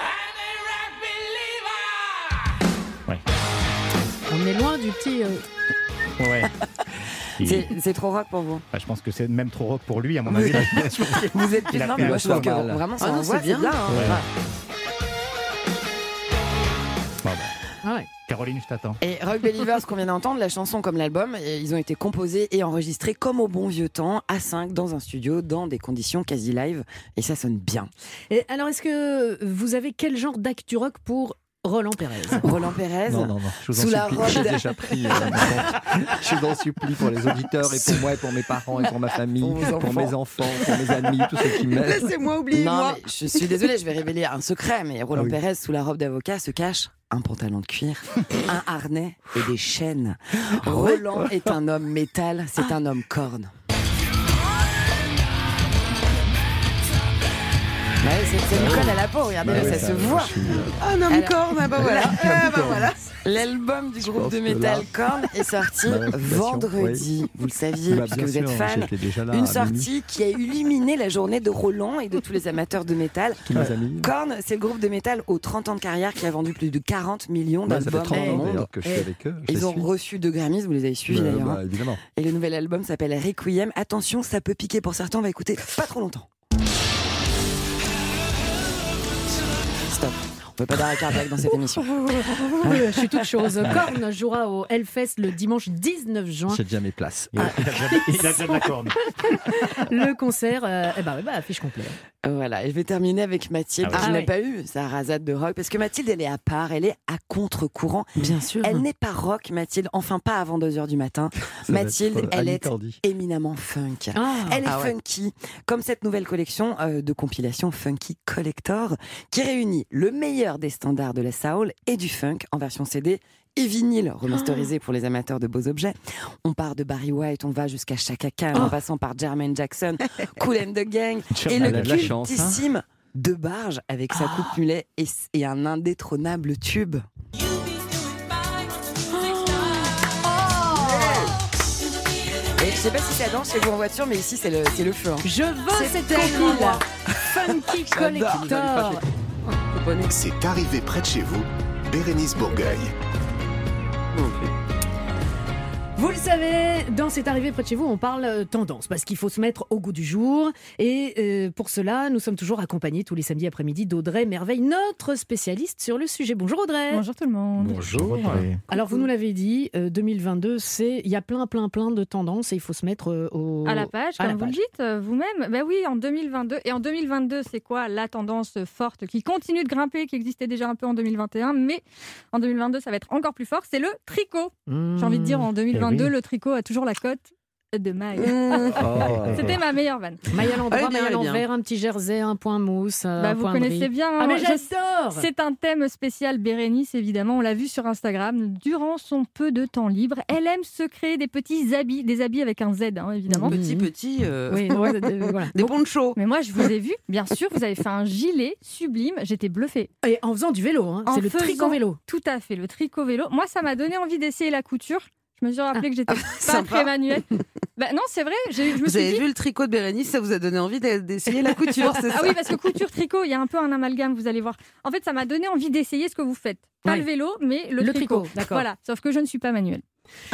On est loin du petit. euh, Ouais. C'est trop rock pour vous. bah, je pense que c'est même trop rock pour lui, à mon avis. Vous êtes a non, mais moi je trouve que mal. vraiment ça Ah envoie, c'est bien. hein. Ouais. Ah ouais. Caroline, je t'attends. Et Rock Believers qu'on vient d'entendre, la chanson comme l'album, et ils ont été composés et enregistrés comme au bon vieux temps, à 5 dans un studio, dans des conditions quasi live, et ça sonne bien. Et alors, est-ce que vous avez quel genre d'actu rock pour Roland Pérez? Roland Pérez, Non, non, non, je vous en Sous la supplie. J'ai déjà pris. euh, je vous en supplie pour les auditeurs et pour moi et pour mes parents et pour ma famille, Pour pour mes enfants, pour mes amis, tous ceux qui m'aiment. Laissez-moi oublier Non, moi. mais je suis désolée, je vais révéler un secret, mais Roland Ah oui. Pérez, sous la robe d'avocat, se cache un pantalon de cuir, un harnais et des chaînes. Ah Roland est un homme métal, c'est un homme corne. Ouais, c'est- nous colle à la peau, regardez, Bah ouais, ça, ça- se voit. suis, euh, Un homme Alors- corne, ah bah voilà. Ah bah voilà. L'album du groupe de métal Korn est sorti vendredi. oui. Vous le saviez, Bah, puisque vous êtes sûr, fan. j'étais déjà là Une sortie qui a illuminé la journée de Roland et de tous les amateurs de métal. Korn, c'est le groupe de métal aux 30 ans de carrière qui a vendu plus de 40 millions Ouais, ça fait d'albums 30 dans le ans monde. d'ailleurs que je suis Et avec eux. je les Ils ont suis. reçu deux Grammys, vous les avez suivis d'ailleurs. bah, hein. évidemment. Et le nouvel album s'appelle Requiem. Attention, ça peut piquer pour certains, on va écouter pas trop longtemps. Peut pas d'arrêt cardiaque dans cette émission. Je suis toute chose. Korn jouera au Hellfest le dimanche 19 juin. J'ai déjà mes places. Il a il a déjà- de la corne. Le concert, euh, eh ben, ouais, bah, affiche complète. Voilà, et je vais terminer avec Mathilde, Ah qui Ah n'a pas eu sa rasade de rock, parce que Mathilde, elle est à part, elle est à contre-courant. Bien sûr. Elle n'est pas rock, Mathilde, enfin pas avant 2h du matin. Ça Mathilde, euh, elle est éminemment funk. Ah. Elle est Ah ouais. funky, comme cette nouvelle collection euh, de compilation Funky Collector, qui réunit le meilleur des standards de la soul et du funk en version CD et vinyle remasterisé pour les amateurs de beaux objets. On part de Barry White, on va jusqu'à Chaka Khan, en Oh. passant par Jermaine Jackson, Cool and the Gang, et le hein. cultissime de Barge avec sa coupe mulet et, et un indétrônable tube. Et je sais pas si ça danse chez vous en voiture, mais ici c'est le, c'est le feu. hein. Je veux C'est cette tellement compile. moi. Funky. Collector. C'est arrivé près de chez vous, Bérénice Bourgueil. Não sei. Vous le savez, dans cette arrivée près de chez vous, on parle euh, tendance parce qu'il faut se mettre au goût du jour. Et euh, pour cela, nous sommes toujours accompagnés tous les samedis après-midi d'Audrey Merveille, notre spécialiste sur le sujet. Bonjour Audrey. Bonjour tout le monde. Bonjour. Alors vous nous l'avez dit, euh, 2022, c'est il y a plein plein plein de tendances et il faut se mettre euh, au À la page, à comme la vous le dites euh, vous-même. Ben oui, en 2022. Et en 2022, c'est quoi la tendance forte qui continue de grimper, qui existait déjà un peu en 2021, mais en 2022, ça va être encore plus fort. C'est le tricot. J'ai envie de dire, en 2022, Eh oui. le tricot a toujours la cote de maille. Oh. C'était ma meilleure vanne. Maille à l'endroit, maille à l'envers, un petit jersey, un point mousse. un Bah, vous point connaissez bien. Ah mais j'adore C'est un thème spécial Bérénice, évidemment. On l'a vu sur Instagram. Durant son peu de temps libre, elle aime se créer des petits habits, des habits avec un Z, hein, évidemment. Petit, petit. euh, Oui, euh, voilà. Des ponchos. Mais moi, je vous ai vu, bien sûr, vous avez fait un gilet sublime. J'étais bluffée. Et en faisant du vélo, hein. En c'est le tricot vélo. Tout à fait, le tricot vélo. Moi, ça m'a donné envie d'essayer la couture. Je me suis rappelé que j'étais pas sympa. très manuelle. Bah, non, c'est vrai. j'ai- Je me Vous suis avez dit. vu le tricot de Bérénice, ça vous a donné envie d'e- d'essayer la couture, c'est Ah ça oui, parce que couture, tricot, il y a un peu un amalgame, vous allez voir. En fait, ça m'a donné envie d'essayer ce que vous faites. Pas le vélo, mais le, Le tricot, d'accord. Voilà, sauf que je ne suis pas manuelle.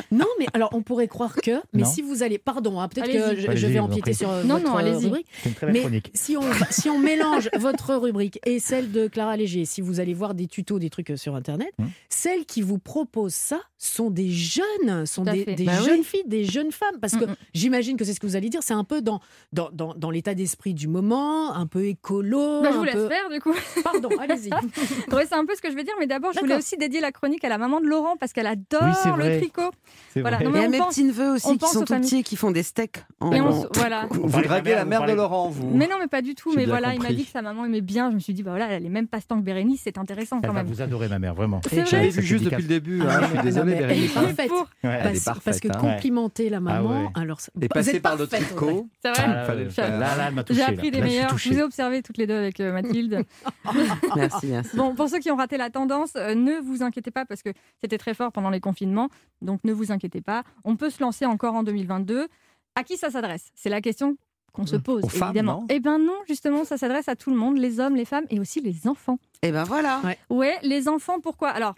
Non, mais alors on pourrait croire que, mais Non. si vous allez, pardon, hein, peut-être que je, vais empiéter sur Non, votre non, allez-y. rubrique. Mais chronique. si on, si on mélange votre rubrique et celle de Clara Léger, si vous allez voir des tutos, des trucs euh, sur Internet, Hum. celles qui vous proposent ça sont des jeunes, sont des, Bah oui. jeunes filles, des jeunes femmes. Parce que Mm, mm. J'imagine que c'est ce que vous allez dire, c'est un peu dans, dans, dans, dans l'état d'esprit du moment, un peu écolo. Bah, je vous laisse peu- faire, du coup. Pardon, allez-y. Ouais, c'est un peu ce que je veux dire, mais d'abord, je voulais aussi dédier la chronique à la maman de Laurent parce qu'elle adore Oui, le vrai. tricot. C'est Voilà, vrai. non, Il mais y a on mes pense- petits neveux aussi qui sont tout petits et qui font des steaks. En... Et on voilà. Vous draguez la mère de Laurent, vous. Mais non, mais pas du tout. Mais voilà, il m'a dit que sa maman aimait bien. Je me suis dit, bah voilà, elle a les mêmes passe-temps que Bérénice, c'est intéressant quand même. vous adorer, ma mère, vraiment. Avec vu juste depuis le début. Ah, hein, je suis désolé, non, mais elle est Bérénice. parfaite. Ouais. Elle est Parce, parfaite. parce que hein. complimenter la maman, Ah ouais. Alors Et passer par le tricot. C'est vrai Ah, ouais. J'ai appris des meilleurs. Je vous ai observé toutes les deux avec euh, Mathilde. Merci, merci. Bon, pour ceux qui ont raté la tendance, euh, ne vous inquiétez pas parce que c'était très fort pendant les confinements. Donc ne vous inquiétez pas. On peut se lancer encore en 2022. À qui ça s'adresse? C'est la question qu'on se pose, Aux femmes, évidemment. non eh ben non, justement, ça s'adresse à tout le monde, les hommes, les femmes et aussi les enfants. Et ben voilà. Ouais, les enfants, pourquoi? Alors,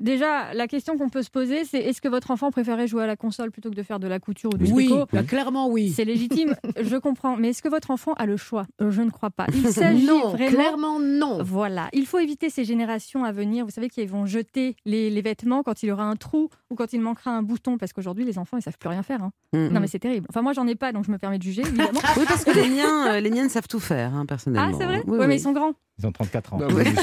déjà, la question qu'on peut se poser, c'est est-ce que votre enfant préférait jouer à la console plutôt que de faire de la couture ou du Oui, tricot bah, clairement oui. C'est légitime, je comprends. Mais est-ce que votre enfant a le choix? Euh, Je ne crois pas. Il s'agit Non, vraiment clairement non. voilà, il faut éviter ces générations à venir. Vous savez qu'ils vont jeter les, les vêtements quand il y aura un trou ou quand il manquera un bouton, parce qu'aujourd'hui les enfants ils savent plus rien faire. hein. Non mais c'est terrible. Enfin moi j'en ai pas, donc je me permets de juger évidemment. Oui, parce que les miens, euh, les miens savent tout faire, hein, personnellement. ah c'est vrai? Oui, Ouais, mais ils sont grands. Ils ont 34 ans. Bah oui.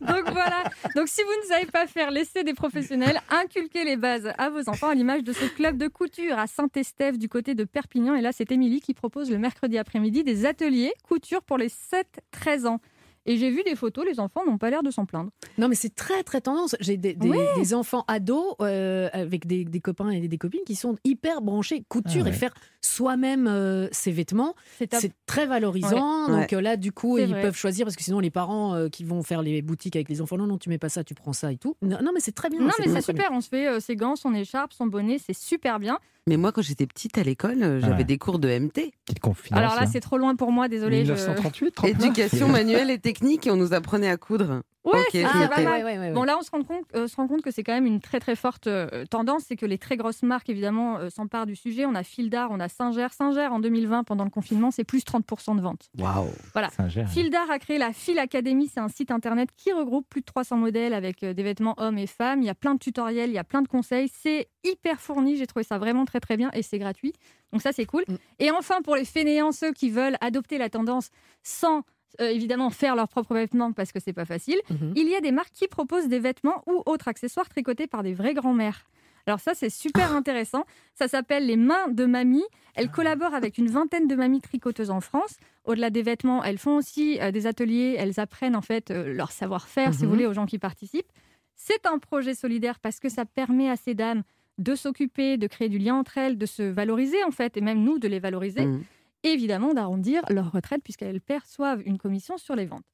Donc voilà. Donc si vous ne savez pas faire, laissez des professionnels inculquer les bases à vos enfants à l'image de ce club de couture à Saint-Estève du côté de Perpignan. Et là c'est Émilie qui propose le mercredi après-midi des ateliers couture pour les 7-13 ans. Et j'ai vu des photos, les enfants n'ont pas l'air de s'en plaindre. Non, mais c'est très très tendance. J'ai des, des- Ouais. des enfants ados euh, avec des, des copains et des, copines qui sont hyper branchés couture Ah ouais. et faire soi-même euh, ses vêtements. C'est très valorisant. Ouais. Donc euh, là, du coup, ils vrai. peuvent choisir parce que sinon, les parents euh, qui vont faire les boutiques avec les enfants, non, non, tu mets pas ça, tu prends ça et tout. Non, non, mais c'est très bien. Non, mais c'est bien. super. On se fait euh, ses gants, son écharpe, son bonnet, c'est super bien. Mais moi, quand j'étais petite à l'école, euh, j'avais Ouais. des cours de MT. Confidence. Alors là, hein. c'est trop loin pour moi, désolé. je- 1938, 39. Éducation manuelle et technique, et on nous apprenait à coudre. Ouais, Ok, c'est ok, pas ok. mal. Ouais, ouais, ouais, Bon, là, on se rend compte, euh, se rend compte que c'est quand même une très très forte euh, tendance. C'est que les très grosses marques, évidemment, euh, s'emparent du sujet. On a Fildar, on a Singer. Singer, en 2020, pendant le confinement, c'est plus 30% de ventes. Waouh. Voilà. Singer. Fildar a créé la Fil Academy. C'est un site internet qui regroupe plus de 300 modèles avec euh, des vêtements hommes et femmes. Il y a plein de tutoriels, il y a plein de conseils. C'est hyper fourni. J'ai trouvé ça vraiment très très bien et c'est gratuit. Donc ça, c'est cool. Mm. Et enfin, pour les fainéants, ceux qui veulent adopter la tendance sans euh, évidemment faire leurs propres vêtements parce que c'est pas facile, Mhm. il y a des marques qui proposent des vêtements ou autres accessoires tricotés par des vraies grand-mères. Alors ça, c'est super intéressant. Ça s'appelle les mains de mamie. Elles collaborent avec une vingtaine de mamies tricoteuses en France. Au-delà des vêtements, elles font aussi euh, des ateliers. Elles apprennent en fait euh, leur savoir-faire, si Mhm. vous voulez, aux gens qui participent. C'est un projet solidaire parce que ça permet à ces dames de s'occuper, de créer du lien entre elles, de se valoriser en fait, et même nous de les valoriser. Mm. Évidemment d'arrondir leur retraite puisqu'elles perçoivent une commission sur les ventes.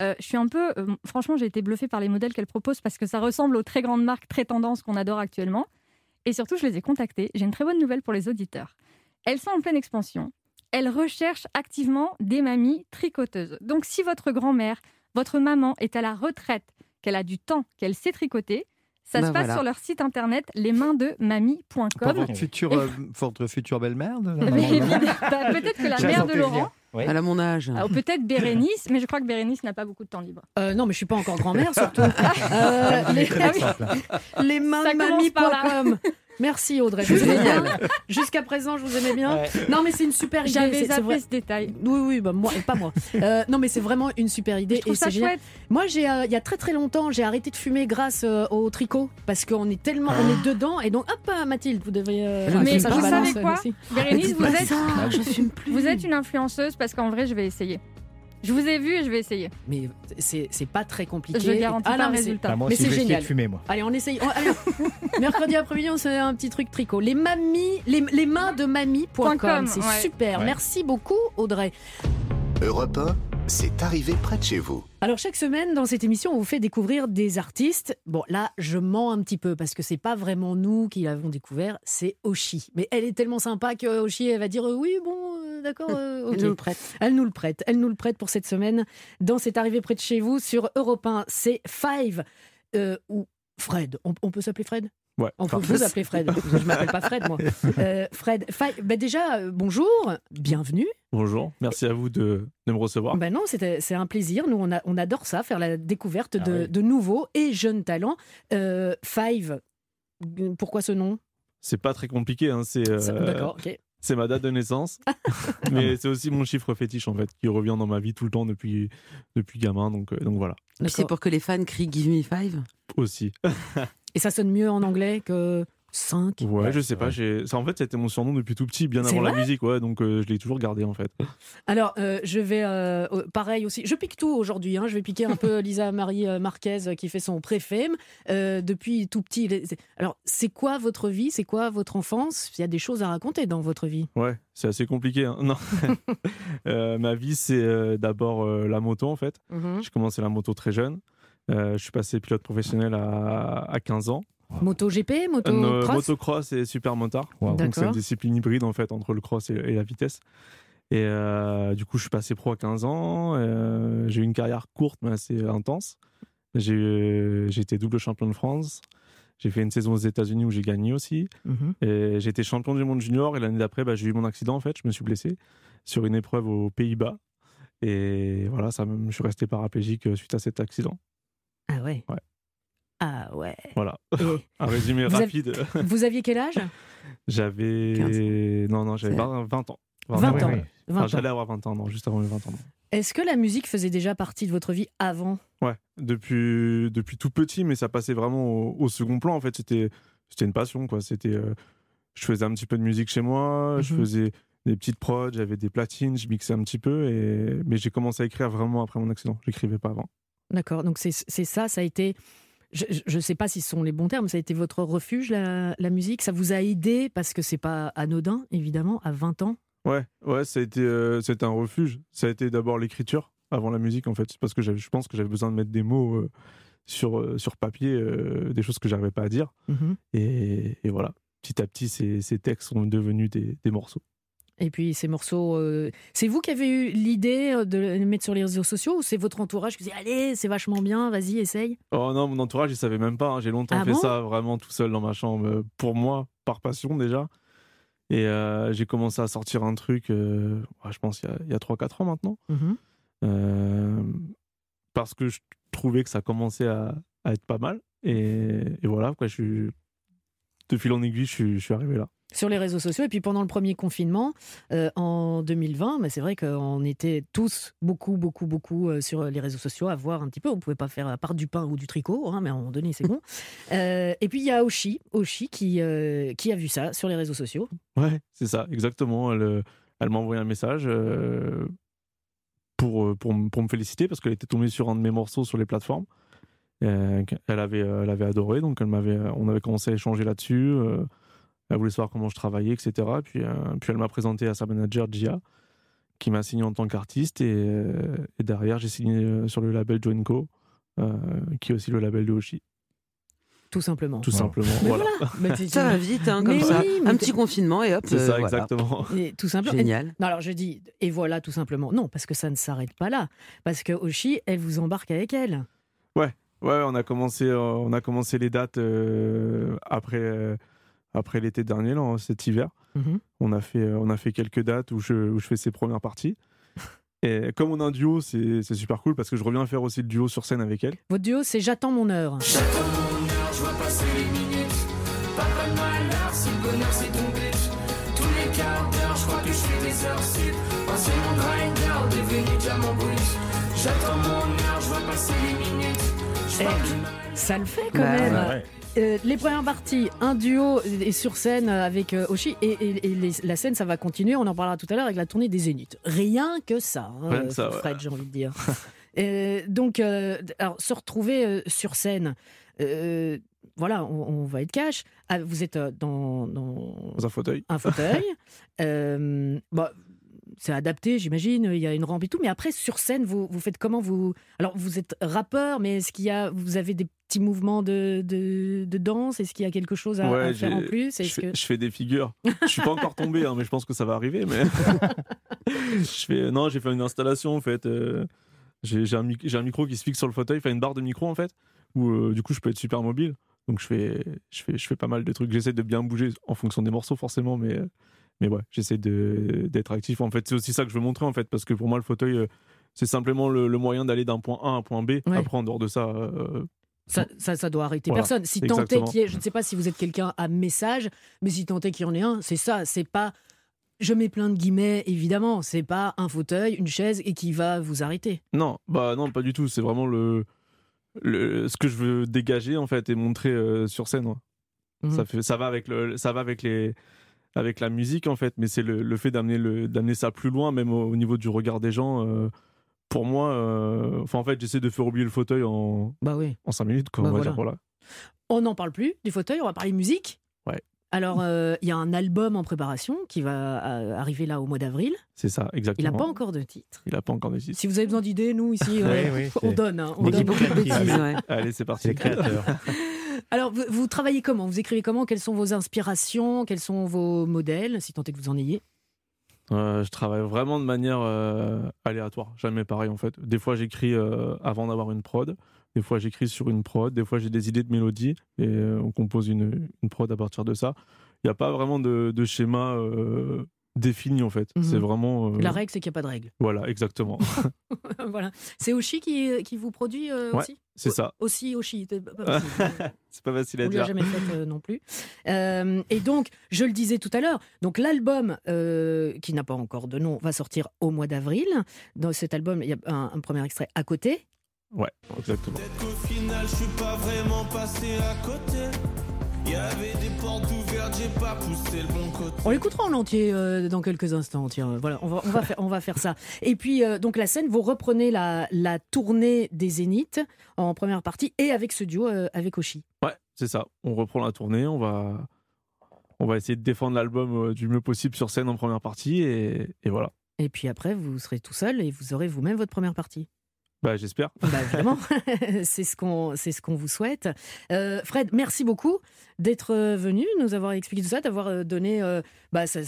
Euh, je suis un peu, euh, franchement, j'ai été bluffée par les modèles qu'elles proposent parce que ça ressemble aux très grandes marques, très tendances qu'on adore actuellement. Et surtout, je les ai contactées. J'ai une très bonne nouvelle pour les auditeurs. Elles sont en pleine expansion. Elles recherchent activement des mamies tricoteuses. Donc, si votre grand-mère, votre maman est à la retraite, qu'elle a du temps, qu'elle sait tricoter, ça Bah se passe voilà. sur leur site internet lesmainsdemamie.com. Pour votre future, euh, votre future belle-mère bah, peut-être que la mère de Laurent. Oui. Elle a mon âge. ah, ou peut-être Bérénice, mais je crois que Bérénice n'a pas beaucoup de temps libre. Euh, non, mais je suis pas encore grand-mère, surtout. Euh, les, les mains de mamie.com. Merci Audrey. Je vous aimais bien. Jusqu'à présent, je vous aimais bien. Ouais. Non, mais c'est une super idée. J'avais zappé vrai. ce détail. Oui, oui, bah moi, pas moi. Euh, non, mais c'est vraiment une super idée Je trouve et ça génial. chouette. Moi, j'ai, euh, il y a très très longtemps, j'ai arrêté de fumer grâce euh, au tricot parce qu'on est tellement, on est dedans et donc hop, Mathilde, vous euh, ne Mais vous savez quoi. Bérénice, vous êtes, ça, je fume plus. vous êtes une influenceuse parce qu'en vrai, je vais essayer. Je vous ai vu et je vais essayer. Mais c'est, c'est pas très compliqué. Je garantis Ah, pas non, résultat. Ah, moi Mais c'est génial. de fumer, moi. Allez, on essaye. on- allez, mercredi après-midi, on se fait un petit truc tricot. Les mamies, les, les mains de mamie.com. .com, C'est ouais. super. Ouais. Merci beaucoup, Audrey. Europe 1, c'est arrivé près de chez vous. Alors chaque semaine dans cette émission, on vous fait découvrir des artistes. Bon là, je mens un petit peu parce que c'est pas vraiment nous qui l'avons découvert, c'est Oshi. Mais elle est tellement sympa que Oshi elle va dire euh, oui bon d'accord. euh. Elle nous le prête. Elle nous le prête. Elle nous le prête pour cette semaine dans C'est arrivé près de chez vous sur Europe 1. C'est Five euh, ou Fred. On, on peut s'appeler Fred? Ouais, On peut vous appeler Fred. Je m'appelle pas Fred moi. Euh, Fred. Five. Bah, déjà euh, bonjour, bienvenue. Bonjour, merci à vous de, de me recevoir. Ben non, c'est un plaisir. Nous, on, a- on adore ça, faire la découverte Ah de, oui. de nouveaux et jeunes talents. Euh, Five, pourquoi ce nom? C'est pas très compliqué, hein, euh, C'est- D'accord, ok. C'est ma date de naissance, mais c'est aussi mon chiffre fétiche en fait, qui revient dans ma vie tout le temps depuis, depuis gamin, donc, euh, donc voilà. C'est pour que les fans crient Give me five? Aussi. Et ça sonne mieux en anglais que 5 Ouais, je sais pas, ça, en fait c'était mon surnom depuis tout petit, bien avant la musique, ouais, donc euh, je l'ai toujours gardé en fait. Alors, euh, je vais, euh, pareil aussi, je pique tout aujourd'hui. hein. Je vais piquer un peu Lisa Marie Marquez qui fait son préfème euh, depuis tout petit. Alors, c'est quoi votre vie C'est quoi votre enfance? Il y a des choses à raconter dans votre vie. Ouais, c'est assez compliqué. hein. Non, Euh, ma vie c'est euh, d'abord euh, la moto en fait. Mhm. J'ai commencé la moto très jeune. Euh, je suis passé pilote professionnel à, à 15 ans. Moto GP, moto Euh, cross motocross et super motard. Wow. Donc c'est une discipline hybride en fait entre le cross et, et la vitesse. Et euh, du coup, je suis passé pro à 15 ans. Euh, j'ai eu une carrière courte mais assez intense. J'ai euh, été double champion de France. J'ai fait une saison aux États-Unis où j'ai gagné aussi. Et j'ai été champion du monde junior. Et l'année d'après, bah, j'ai eu mon accident en fait. Je me suis blessé sur une épreuve aux Pays-Bas. Et voilà, ça, je suis resté paraplégique suite à cet accident. Ah ouais. Ouais. Ah ouais. Voilà. Et Un résumé vous avez- rapide. Vous aviez quel âge? J'avais. Non, non, j'avais C'est- 20, 20 ans. 20 ans. ouais. 20 Enfin, ans. J'allais avoir 20 ans, non, juste avant mes 20 ans. Est-ce que la musique faisait déjà partie de votre vie avant? Ouais, depuis, depuis tout petit, mais ça passait vraiment au, au second plan. En fait, c'était c'était une passion, quoi. C'était, euh, je faisais un petit peu de musique chez moi, je Mhm. faisais des petites prods, j'avais des platines, je mixais un petit peu, et... mais j'ai commencé à écrire vraiment après mon accident. J'écrivais pas avant. D'accord, donc c'est c'est ça, ça a été. Je ne sais pas si ce sont les bons termes, ça a été votre refuge, la, la musique? Ça vous a aidé? Parce que c'est pas anodin, évidemment, à 20 ans Ouais, ouais, ça a été, euh, c'était un refuge. Ça a été d'abord l'écriture avant la musique, en fait. Parce que je pense que j'avais besoin de mettre des mots euh, sur, euh, sur papier, des choses que j'arrivais pas à dire. Mhm. et, et voilà, petit à petit, ces, ces textes sont devenus des, des morceaux. Et puis ces morceaux, euh, c'est vous qui avez eu l'idée euh, de les mettre sur les réseaux sociaux ou c'est votre entourage qui dit allez, c'est vachement bien, vas-y, essaye? Oh non, mon entourage, il savait même pas. hein. J'ai longtemps Ah fait bon? ça vraiment tout seul dans ma chambre, euh, pour moi, par passion déjà. Et euh, j'ai commencé à sortir un truc, euh, je pense, il y a, a 3-4 ans maintenant. Mhm. Parce que je trouvais que ça commençait à, à être pas mal. Et, et voilà, quoi, je suis, de fil en aiguille, je suis, je suis arrivé là. Sur les réseaux sociaux. Et puis pendant le premier confinement, euh, en 2020, mais c'est vrai qu'on était tous beaucoup, beaucoup, beaucoup euh, sur les réseaux sociaux à voir un petit peu. On ne pouvait pas faire à part du pain ou du tricot, hein, mais à un moment donné, c'est bon. Euh, et puis il y a Oshi, Oshi qui, qui a vu ça sur les réseaux sociaux. Ouais, c'est ça, exactement. Elle, elle m'a envoyé un message pour, pour, pour me féliciter parce qu'elle était tombée sur un de mes morceaux sur les plateformes. Elle, avait, elle avait adoré, donc elle m'avait, on avait commencé à échanger là-dessus. Elle voulait savoir comment je travaillais, etc. Puis, euh, puis elle m'a présenté à sa manager Gia, qui m'a signé en tant qu'artiste. Et, euh, et derrière, j'ai signé euh, sur le label Joinco, euh, qui est aussi le label de Oshi. Tout simplement. Tout simplement, Mais voilà. Ça va vite, hein, comme Mais ça. oui, mais un petit confinement et hop. C'est ça, euh, voilà. exactement. Et tout simplement. Génial. Non, alors je dis, et voilà, tout simplement. Non, parce que ça ne s'arrête pas là. Parce que Oshi, elle vous embarque avec elle. Ouais, ouais, on a commencé, euh, on a commencé les dates euh, après, euh, après l'été dernier, là, cet hiver. Mhm. On a fait, euh, on a fait quelques dates où je, où je fais ses premières parties. Et comme on a un duo, c'est c'est super cool parce que je reviens faire aussi le duo sur scène avec elle. Votre duo, c'est J'attends mon heure. Je vois passer les minutes. Pas de malheur si le bonheur c'est ton but. Tous les quarts d'heure, je crois que je fais des heures sup. Ancien mon grinder, devenu diamant brut. J'attends mon heure, je vois passer les minutes. Je parle du mal. Ça le fait quand Bah même. ouais. Euh, les premières parties, un duo est sur scène avec euh, Oshi et, et- et les- la scène, ça va continuer. On en parlera tout à l'heure avec la tournée des Zéniths. Rien que ça, hein, Rien que ça, Fred, ouais. j'ai envie de dire. Euh, donc, euh, alors, se retrouver euh, sur scène, euh, voilà, on, on va être cash. Ah, vous êtes euh, dans, dans Dans un fauteuil. un fauteuil. Euh, bah, c'est adapté, j'imagine. Il y a une rampe et tout. Mais après, sur scène, vous, vous faites comment vous Alors, vous êtes rappeur, mais est-ce qu'il y a, vous avez des petits mouvements de, de, de danse? Est-ce qu'il y a quelque chose à, faire en plus? je, fais, que je fais des figures. Je suis pas encore tombé, hein, mais je pense que ça va arriver. Mais je fais, non, j'ai fait une installation en fait. euh, j'ai un, mic- j'ai un micro qui se fixe sur le fauteuil, enfin une barre de micro en fait, où euh, du coup je peux être super mobile. Donc je fais, je fais, je fais pas mal de trucs. J'essaie de bien bouger en fonction des morceaux forcément, mais mais ouais, j'essaie d'être actif. En fait, c'est aussi ça que je veux montrer en fait, parce que pour moi le fauteuil euh, c'est simplement le, le moyen d'aller d'un point A à un point B. Ouais. Après en dehors de ça. euh, ça, ça, ça doit arrêter Voilà, personne. Si tant est qu'il y ait, je ne sais pas si vous êtes quelqu'un à message, mais si tant est qu'il y en ait un, c'est ça. C'est pas, je mets plein de guillemets, évidemment. C'est pas un fauteuil, une chaise et qui va vous arrêter. Non, bah non, pas du tout. C'est vraiment le, le ce que je veux dégager en fait et montrer euh, sur scène. ouais. Mhm. Ça fait, ça va avec le, ça va avec les, avec la musique en fait. Mais c'est le, le fait d'amener le, d'amener ça plus loin, même au, au niveau du regard des gens. euh, pour moi, euh, enfin en fait, j'essaie de faire oublier le fauteuil en, bah oui. en cinq minutes. Quoi, Bah on va voilà. dire, voilà. On n'en parle plus du fauteuil, on va parler musique. Ouais. Alors, euh, il y a un album en préparation qui va euh, arriver là au mois d'avril. C'est ça, Il exactement. n'a pas encore de titre. Il a pas encore de titre. Si vous avez besoin d'idées, nous ici, on donne. hein, on Des donne beaucoup de bêtises. Allez, allez, c'est parti. C'est créateur. Alors, vous, travaillez comment? Vous écrivez comment? Quelles sont vos inspirations? Quels sont vos modèles, si tant est que vous en ayez. Euh, je travaille vraiment de manière euh, aléatoire, jamais pareil en fait. Des fois j'écris euh, avant d'avoir une prod, des fois j'écris sur une prod, des fois j'ai des idées de mélodie et on compose une, prod à partir de ça. Il n'y a pas vraiment de schéma euh, défini en fait. Mhm. C'est vraiment. euh, La règle, c'est qu'il n'y a pas de règle. Voilà, exactement. voilà. C'est Oshi qui, qui vous produit euh, Ouais, aussi? c'est ça. Aussi Oshi. c'est pas facile à On dire. jamais fait euh, non plus. Euh, et donc, je le disais tout à l'heure, donc l'album euh, qui n'a pas encore de nom va sortir au mois d'avril. Dans cet album, il y a un, un premier extrait à côté. Ouais, exactement. Au final, je suis pas vraiment passé à côté. On l'écoutera en entier euh, dans quelques instants. Tiens, voilà, on va, on va, faire, on va faire ça. Et puis, euh, donc la scène, vous reprenez la, la tournée des Zéniths en première partie et avec ce duo euh, avec Oshi. Ouais, c'est ça. On reprend la tournée, on va, on va essayer de défendre l'album euh, du mieux possible sur scène en première partie et, et voilà. Et puis après, vous serez tout seul et vous aurez vous-même votre première partie. Bah, j'espère. Bah, évidemment, c'est ce qu'on c'est ce qu'on vous souhaite. Euh, Fred, merci beaucoup d'être venu, nous avoir expliqué tout ça, d'avoir euh, donné. euh, bah, ça,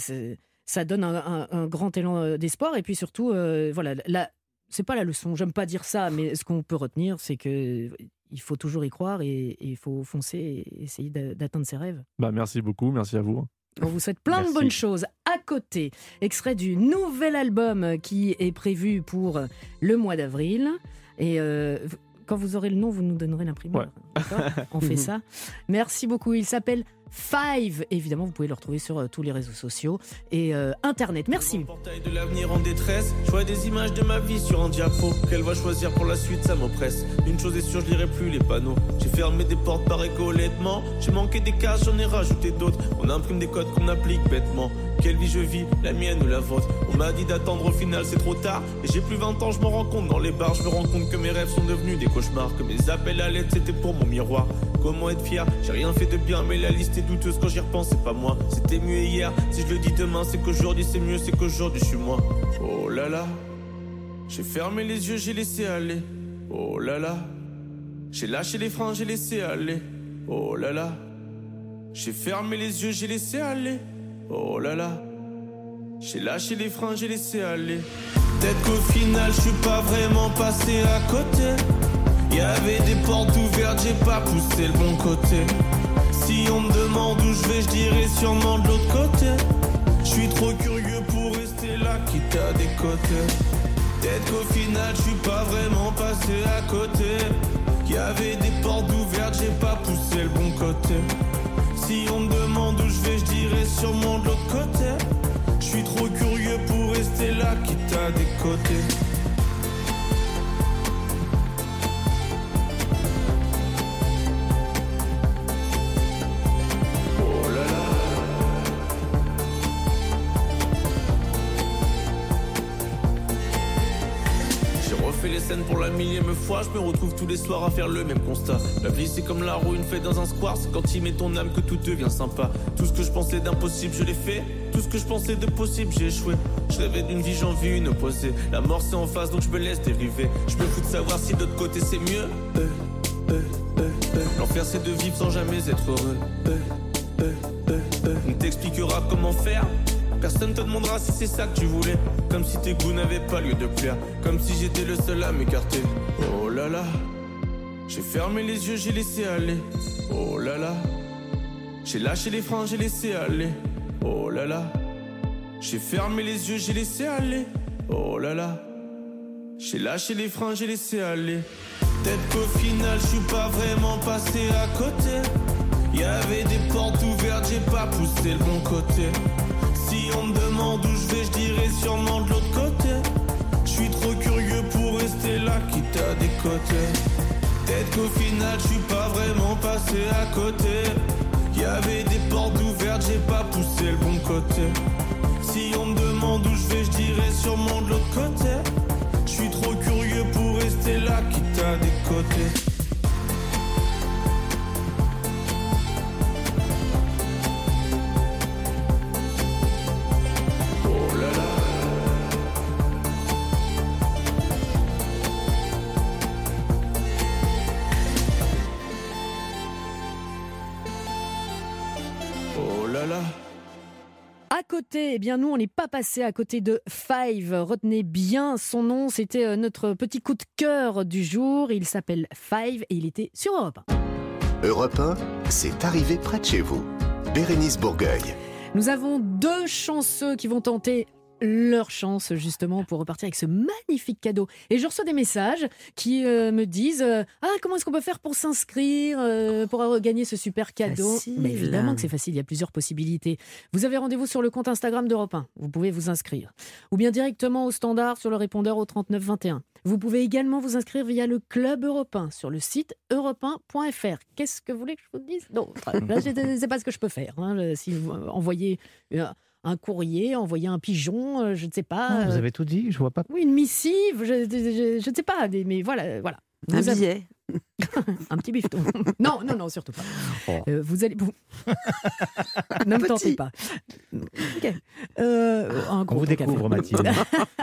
ça donne un, un- un grand élan euh, d'espoir et puis surtout, euh, voilà, la, c'est pas la leçon. J'aime pas dire ça, mais ce qu'on peut retenir, c'est que il faut toujours y croire et, il faut foncer et essayer d'a- d'atteindre ses rêves. Bah, merci beaucoup, merci à vous. On vous souhaite plein Merci. de bonnes choses. À côté, extrait du nouvel album qui est prévu pour le mois d'avril. Et euh, quand vous aurez le nom, vous nous donnerez l'imprimeur. D'accord On fait ça. Merci beaucoup. Il s'appelle Five. Évidemment, vous pouvez le retrouver sur euh, tous les réseaux sociaux et euh, Internet. Merci. Portail de l'avenir en détresse. Je vois des images de ma vie sur un diapo. Quelle voie choisir pour la suite, ça m'oppresse. Une chose est sûre, je lirai plus les panneaux. J'ai fermé des portes par égolettement. J'ai manqué des cases, j'en ai rajouté d'autres. On imprime des codes qu'on applique bêtement. Quelle vie je vis, la mienne ou la vôtre On m'a dit d'attendre au final, c'est trop tard. Et j'ai plus 20 ans, je me rends compte dans les bars. Je me rends compte que mes rêves sont devenus des cauchemars. Que mes appels à l'aide, c'était pour mon miroir. Comment être fier? J'ai rien fait de bien, mais la liste est douteuse quand j'y repense, c'est pas moi. C'était mieux hier. Si je le dis demain, c'est qu'aujourd'hui c'est mieux, c'est qu'aujourd'hui je suis moi. Oh là là. J'ai fermé les yeux, j'ai laissé aller. Oh là là. J'ai lâché les freins, j'ai laissé aller. Oh là là. J'ai fermé les yeux, j'ai laissé aller. Oh là là. J'ai lâché les freins, j'ai laissé aller. Peut-être qu'au final, je suis pas vraiment passé à côté. Y avait des portes ouvertes, j'ai pas poussé le bon côté. Si on me demande où je vais, je dirais sûrement de l'autre côté. Je suis trop curieux pour rester là, quitte à des côtés. Peut-être qu'au final, je suis pas vraiment passé à côté. Y avait des portes ouvertes, j'ai pas poussé le bon côté. Si on me demande où je vais, je dirais sûrement de l'autre côté. Je suis trop curieux pour rester là, quitte à des Pour la millième fois, je me retrouve tous les soirs à faire le même constat. La vie c'est comme la roue, une fête dans un square, c'est quand il met ton âme que tout devient sympa. Tout ce que je pensais d'impossible, je l'ai fait. Tout ce que je pensais de possible, j'ai échoué. Je rêvais d'une vie, j'en vis une opposée. La mort c'est en face, donc je me laisse dériver. Je me fous de savoir si de l'autre côté c'est mieux. Euh, euh, euh. L'enfer c'est de vivre sans jamais être heureux. On t'expliquera comment faire. Personne te demandera si c'est ça que tu voulais. Comme si tes goûts n'avaient pas lieu de plaire. Comme si j'étais le seul à m'écarter. Oh là là. J'ai fermé les yeux, j'ai laissé aller. Oh là là. J'ai lâché les freins, j'ai laissé aller. Oh là là. J'ai fermé les yeux, j'ai laissé aller. Oh là là. J'ai lâché les freins, j'ai laissé aller. Peut-être qu'au final, je suis pas vraiment passé à côté. Y avait des portes ouvertes, j'ai pas poussé le bon côté. Si on me demande où je vais, je dirais sûrement de l'autre côté. Je suis trop curieux pour rester là, quitte à des côtés. Peut-être qu'au final, je suis pas vraiment passé à côté. Y avait des portes ouvertes, j'ai pas poussé le bon côté. Si on me demande où je vais, je dirais sûrement de l'autre côté. Je suis trop curieux pour rester là, quitte à des côté, eh bien nous, on n'est pas passé à côté de Five. Retenez bien son nom. C'était euh, notre petit coup de cœur du jour. Il s'appelle Five et il était sur Europe 1. Europe 1, c'est arrivé près de chez vous. Bérénice Bourgueil. Nous avons deux chanceux qui vont tenter leur chance justement pour repartir avec ce magnifique cadeau. Et je reçois des messages qui euh, me disent euh, Ah, comment est-ce qu'on peut faire pour s'inscrire, euh, pour gagner ce super cadeau Facile. Mais évidemment que c'est facile, il y a plusieurs possibilités. Vous avez rendez-vous sur le compte Instagram d'Europe 1, vous pouvez vous inscrire. Ou bien directement au standard sur le répondeur au 3921. Vous pouvez également vous inscrire via le Club Europe 1 sur le site europe1.fr. Qu'est-ce que vous voulez que je vous dise Non, là, je ne sais pas ce que je peux faire. hein. Si vous envoyez un courrier, envoyer un pigeon, euh, je ne sais pas. Ah, vous euh, avez tout dit, je vois pas. Oui, une missive, je, je- je ne sais pas, mais voilà. voilà. Un Vous avez- billet. un petit bifton. non, non, non, surtout pas. Oh. Euh, vous allez. vous- ne me tentez pas. Ok. Euh, un On vous découvre, Mathilde.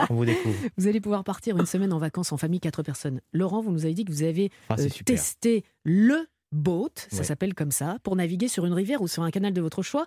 On vous découvre. Vous allez pouvoir partir une semaine en vacances en famille, quatre personnes. Laurent, vous nous avez dit que vous avez Ah, euh, testé le boat, ça Ouais. s'appelle comme ça, pour naviguer sur une rivière ou sur un canal de votre choix,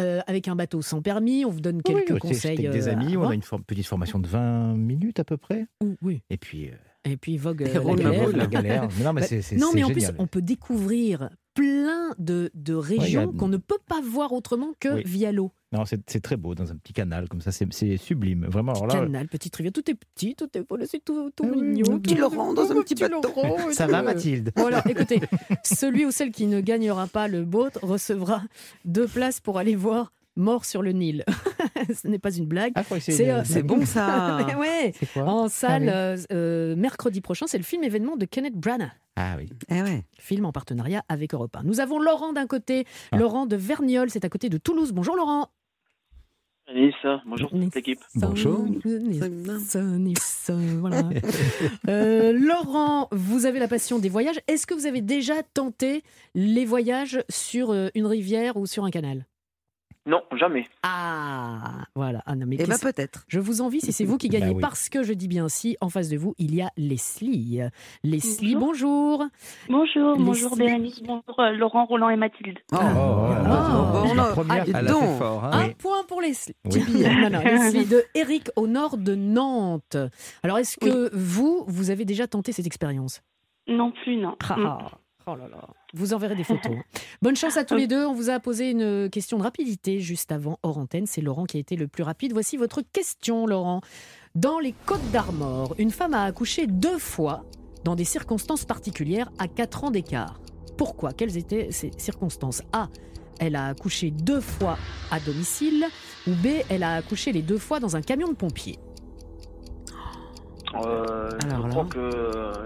euh, avec un bateau sans permis. On vous donne quelques Oui, conseils. Avec des euh, amis, on a une for- petite formation de 20 minutes à peu près. Oui. Et puis. euh, Et puis vogue la galère. la non, mais Bah, c'est- non, mais en plus, génial. on peut découvrir plein de, de régions a- qu'on ne peut pas voir autrement que Oui. via l'eau. Non, c'est c'est très beau dans un petit canal comme ça, c'est c'est sublime. Vraiment, alors là. Canal, petite rivière, tout est petit, tout est voilà, c'est tout, tout mignon. mon petit tout- Laurent dans un petit bateau. Laurent, et Ça va. Mathilde? Voilà, écoutez, celui ou celle qui ne gagnera pas le boat recevra deux places pour aller voir Mort sur le Nil. Ce n'est pas une blague. Ah, c'est euh, une- C'est bon, ça. Ouais, quoi en salle Ah oui. euh, euh, mercredi prochain, c'est le film événement de Kenneth Branagh. Ah oui. Eh ouais. Film en partenariat avec Europe 1. Nous avons Laurent d'un côté, Ah. Laurent de Verniolle, c'est à côté de Toulouse. Bonjour Laurent. Nice, bonjour toute l'équipe. Bonjour. Nice, Nice, voilà. Euh, Laurent, vous avez la passion des voyages. Est-ce que vous avez déjà tenté les voyages sur une rivière ou sur un canal? Non, jamais. Ah, voilà. Ah, non, mais Eh ben, peut-être. Je vous envie si c'est vous qui gagnez, Bah oui. parce que je dis bien si, en face de vous, il y a Leslie. Leslie, bonjour. Bonjour, bonjour Bérénice, bonjour euh, Laurent, Roland et Mathilde. Oh, Ah, la première, ah, elle a donc, fait fort. hein. Un Oui. point pour Leslie. Oui. Billet. Non, non, Leslie de Eric au nord de Nantes. Alors, est-ce que vous, vous avez déjà tenté cette expérience? Non plus, non. Ah, Mm. ah. Oh là là. Vous enverrez des photos. Bonne chance à tous les deux. On vous a posé une question de rapidité juste avant hors antenne. C'est Laurent qui a été le plus rapide. Voici votre question, Laurent. Dans les Côtes d'Armor, une femme a accouché deux fois dans des circonstances particulières à 4 ans d'écart. Pourquoi? Quelles étaient ces circonstances? A. Elle a accouché deux fois à domicile. Ou B. Elle a accouché les deux fois dans un camion de pompiers. Euh, Alors je, là. crois que,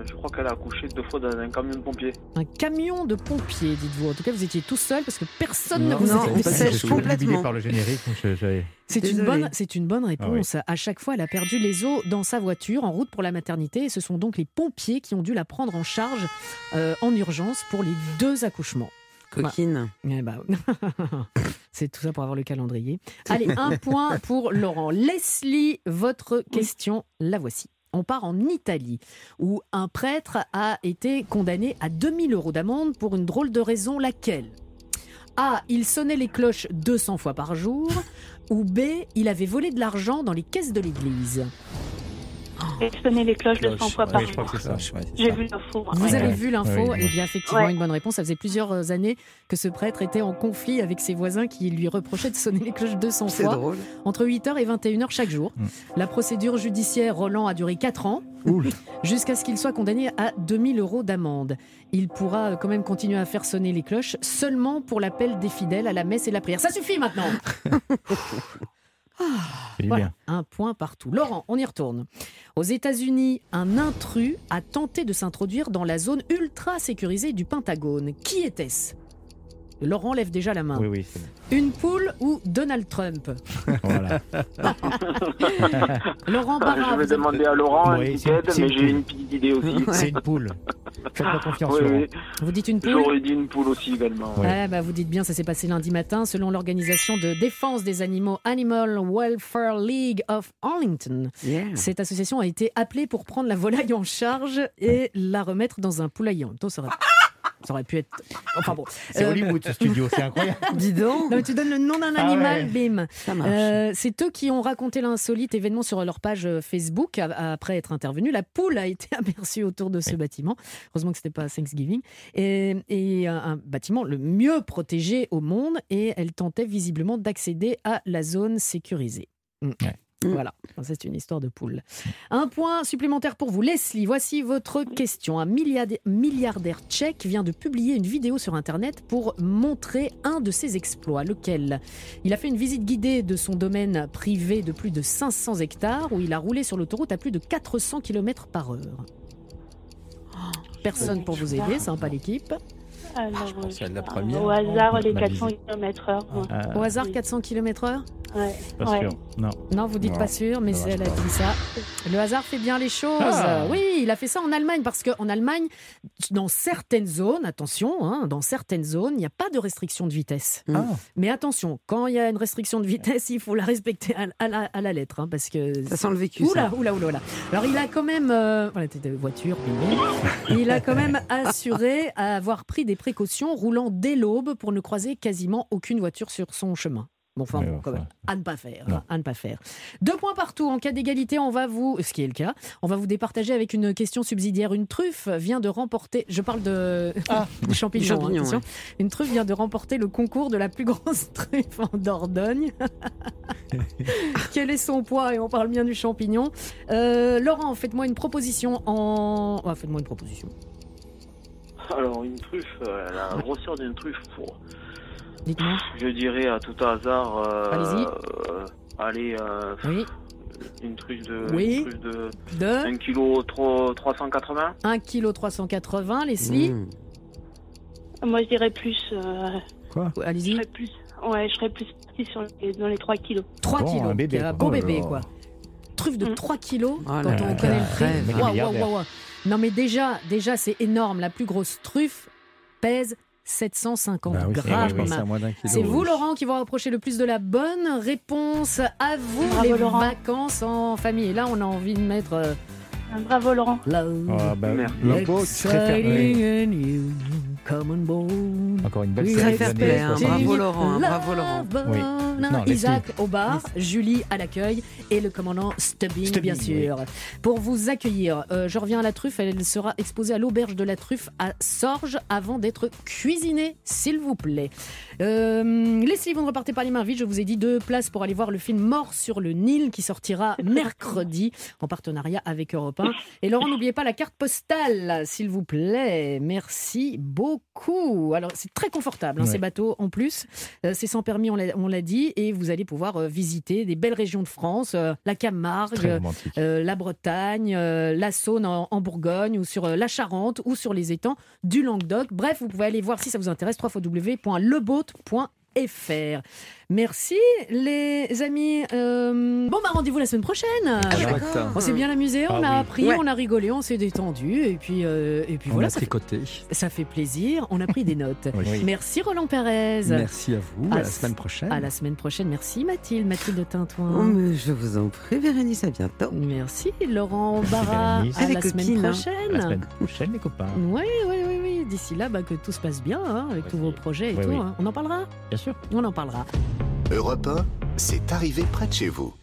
je crois qu'elle a accouché deux fois dans un camion de pompiers. Un camion de pompiers, dites-vous. En tout cas, vous étiez tout seul parce que personne ne vous non, je suis obnubilé par le générique. donc je- je- C'est une, bonne, c'est une bonne réponse. À chaque fois, elle a perdu les os dans sa voiture en route pour la maternité. Et ce sont donc les pompiers qui ont dû la prendre en charge euh, en urgence pour les deux accouchements. Coquine. Eh ben, c'est tout ça pour avoir le calendrier. Allez, un point pour Laurent. Leslie, votre question, la voici. On part en Italie, où un prêtre a été condamné à 2000 euros d'amende pour une drôle de raison, laquelle? A. Il sonnait les cloches 200 fois par jour. Ou B. Il avait volé de l'argent dans les caisses de l'église. Et sonner les cloches de 100 fois par jour. J'ai vu l'info. Vous avez vu l'info Oui, Eh bien, effectivement, une bonne réponse. Ça faisait plusieurs années que ce prêtre était en conflit avec ses voisins qui lui reprochaient de sonner les cloches 200 C'est fois, drôle. entre 8h et 21h chaque jour. Mm. La procédure judiciaire Roland a duré 4 ans, jusqu'à ce qu'il soit condamné à 2000 euros d'amende. Il pourra euh, quand même continuer à faire sonner les cloches seulement pour l'appel des fidèles à la messe et la prière. Ça suffit maintenant Voilà, bien. un point partout. Laurent, on y retourne. Aux États-Unis, un intrus a tenté de s'introduire dans la zone ultra sécurisée du Pentagone. Qui était-ce? Laurent lève déjà la main. Oui, oui. Une poule ou Donald Trump Voilà. Laurent Barra. je vais demander à Laurent Oui, une petite aide, mais j'ai une petite idée aussi. C'est une poule. Faites-moi confiance, Oui, Laurent. oui. Vous dites une poule J'aurais dit une poule aussi également. Ouais, bah vous dites bien, ça s'est passé lundi matin. Selon l'organisation de défense des animaux Animal Welfare League of Arlington, Yeah. cette association a été appelée pour prendre la volaille en charge et la remettre dans un poulailler. En même temps, ça aurait, ça aurait pu être. Enfin bon. C'est Euh, Hollywood ce studio, c'est incroyable. Dis donc. Non, mais tu donnes le nom d'un Ah animal, ouais. bim. Ça marche. Euh, c'est eux qui ont raconté l'insolite événement sur leur page euh, Facebook après être intervenu. La poule a été aperçue autour de ce bâtiment. Heureusement que c'était pas Thanksgiving. Et, et un, un bâtiment le mieux protégé au monde. Et elle tentait visiblement d'accéder à la zone sécurisée. Mm. Voilà, c'est une histoire de poule. Un point supplémentaire pour vous. Leslie, voici votre question. Un milliardaire, milliardaire tchèque vient de publier une vidéo sur Internet pour montrer un de ses exploits. Lequel? Il a fait une visite guidée de son domaine privé de plus de 500 hectares où il a roulé sur l'autoroute à plus de 400 km par heure. Oh, Personne pour vous aider, sympa l'équipe. Alors, C'est la première. Au hasard, les Ma 400 visite. km/h. Au hasard, 400 km/h Ouais. Pas ouais. sûr. Non. Non, vous dites Non, pas sûr, mais elle a dit ça. Le hasard fait bien les choses. Ah. Oui, il a fait ça en Allemagne parce qu'en Allemagne, dans certaines zones, attention, hein, dans certaines zones, il n'y a pas de restriction de vitesse. Ah. Mais attention, quand il y a une restriction de vitesse, il faut la respecter à, à la, à la lettre, hein, parce que Ça sent le vécu. Oula, ça. oula, oula, oula. Alors il a quand même, euh, voilà, c'était voiture, il a quand même assuré avoir pris des précautions, roulant dès l'aube pour ne croiser quasiment aucune voiture sur son chemin. Bon, enfin, bon, quand même, à ne pas faire, non. à ne pas faire. Deux points partout. En cas d'égalité, on va vous, ce qui est le cas, on va vous départager avec une question subsidiaire. Une truffe vient de remporter, je parle de du champignon, du champignon, hein, ouais. Une truffe vient de remporter le concours de la plus grosse truffe en Dordogne. Quel est son poids? Et on parle bien du champignon. Euh, Laurent, faites-moi une proposition en. Ah, faites-moi une proposition. Alors, une truffe, euh, la grosseur d'une truffe, pour, Dites-moi. je dirais à tout hasard. euh, Allez-y. euh, allez, euh, Oui. une truffe de. Oui. Une truffe de. De 1 kg 380 1 kg 380, Leslie. Mmh. Moi, je dirais plus. euh, Quoi? Je Allez-y. serais plus. Ouais, je serais plus partie sur les- dans les 3 kilos. 3 Bon, kilos. un bébé, Un quoi. Oh bébé, là. quoi. Truffe de Mm. 3 kilos, Oh quand on là, connaît le prix. rêve. Waouh, waouh, waouh. Non, mais déjà, déjà c'est énorme. La plus grosse truffe pèse 750 Bah oui, grammes. C'est vous, Laurent, qui va rapprocher le plus de la bonne réponse. À vous, Bravo, les Laurent. vacances en famille. Et là, on a envie de mettre euh, Bravo, Laurent. Love. Bah, Merci. l'impôt très fair play. Exciting and you, come on board. Encore une belle série Très des fair années play, hein. 70. Bravo, Laurent, hein. Bravo, Laurent. Oui. Non. Isaac au bar, Julie à l'accueil et le commandant Stubbing, Stubbing, bien sûr. Pour vous accueillir, euh, je reviens à la truffe. Elle sera exposée à l'auberge de la truffe à Sorge avant d'être cuisinée, s'il vous plaît. Euh, Leslie, vous ne repartez pas les mains vides. Je vous ai dit deux places pour aller voir le film Mort sur le Nil qui sortira mercredi en partenariat avec Europe 1. Et Laurent, n'oubliez pas la carte postale, s'il vous plaît. Merci beaucoup. Alors, c'est très confortable, hein, Ouais. ces bateaux en plus. Euh, c'est sans permis, on l'a dit. Et vous allez pouvoir euh, visiter des belles régions de France, euh, la Camargue, la Bretagne, la Saône en, en Bourgogne, ou sur la Charente, ou sur les étangs du Languedoc. Bref, vous pouvez aller voir si ça vous intéresse, www.leboat.fr. Merci les amis. Euh, bon, bah rendez-vous la semaine prochaine. Chouette. On s'est bien amusé, on Ah a oui. appris, Ouais. on a rigolé, on s'est détendu, et puis, euh, et puis On voilà, a ça fait, tricoté. ça fait plaisir. On a pris des notes. Oui. Merci Roland Pérez. Merci à vous. À À la semaine prochaine. À la semaine prochaine. Merci Mathilde, Mathilde Oh, Tintouin. mais je vous en prie, Bérénice, à bientôt. Merci Laurent Merci, Barra. Bérénice. À Avec la semaine hein. prochaine. À la semaine prochaine, les copains. Oui, oui, oui, oui. D'ici là, bah, que tout se passe bien hein, avec tous vos projets et tout. oui. hein. On en parlera? Bien sûr. On en parlera. Europe 1, c'est arrivé près de chez vous.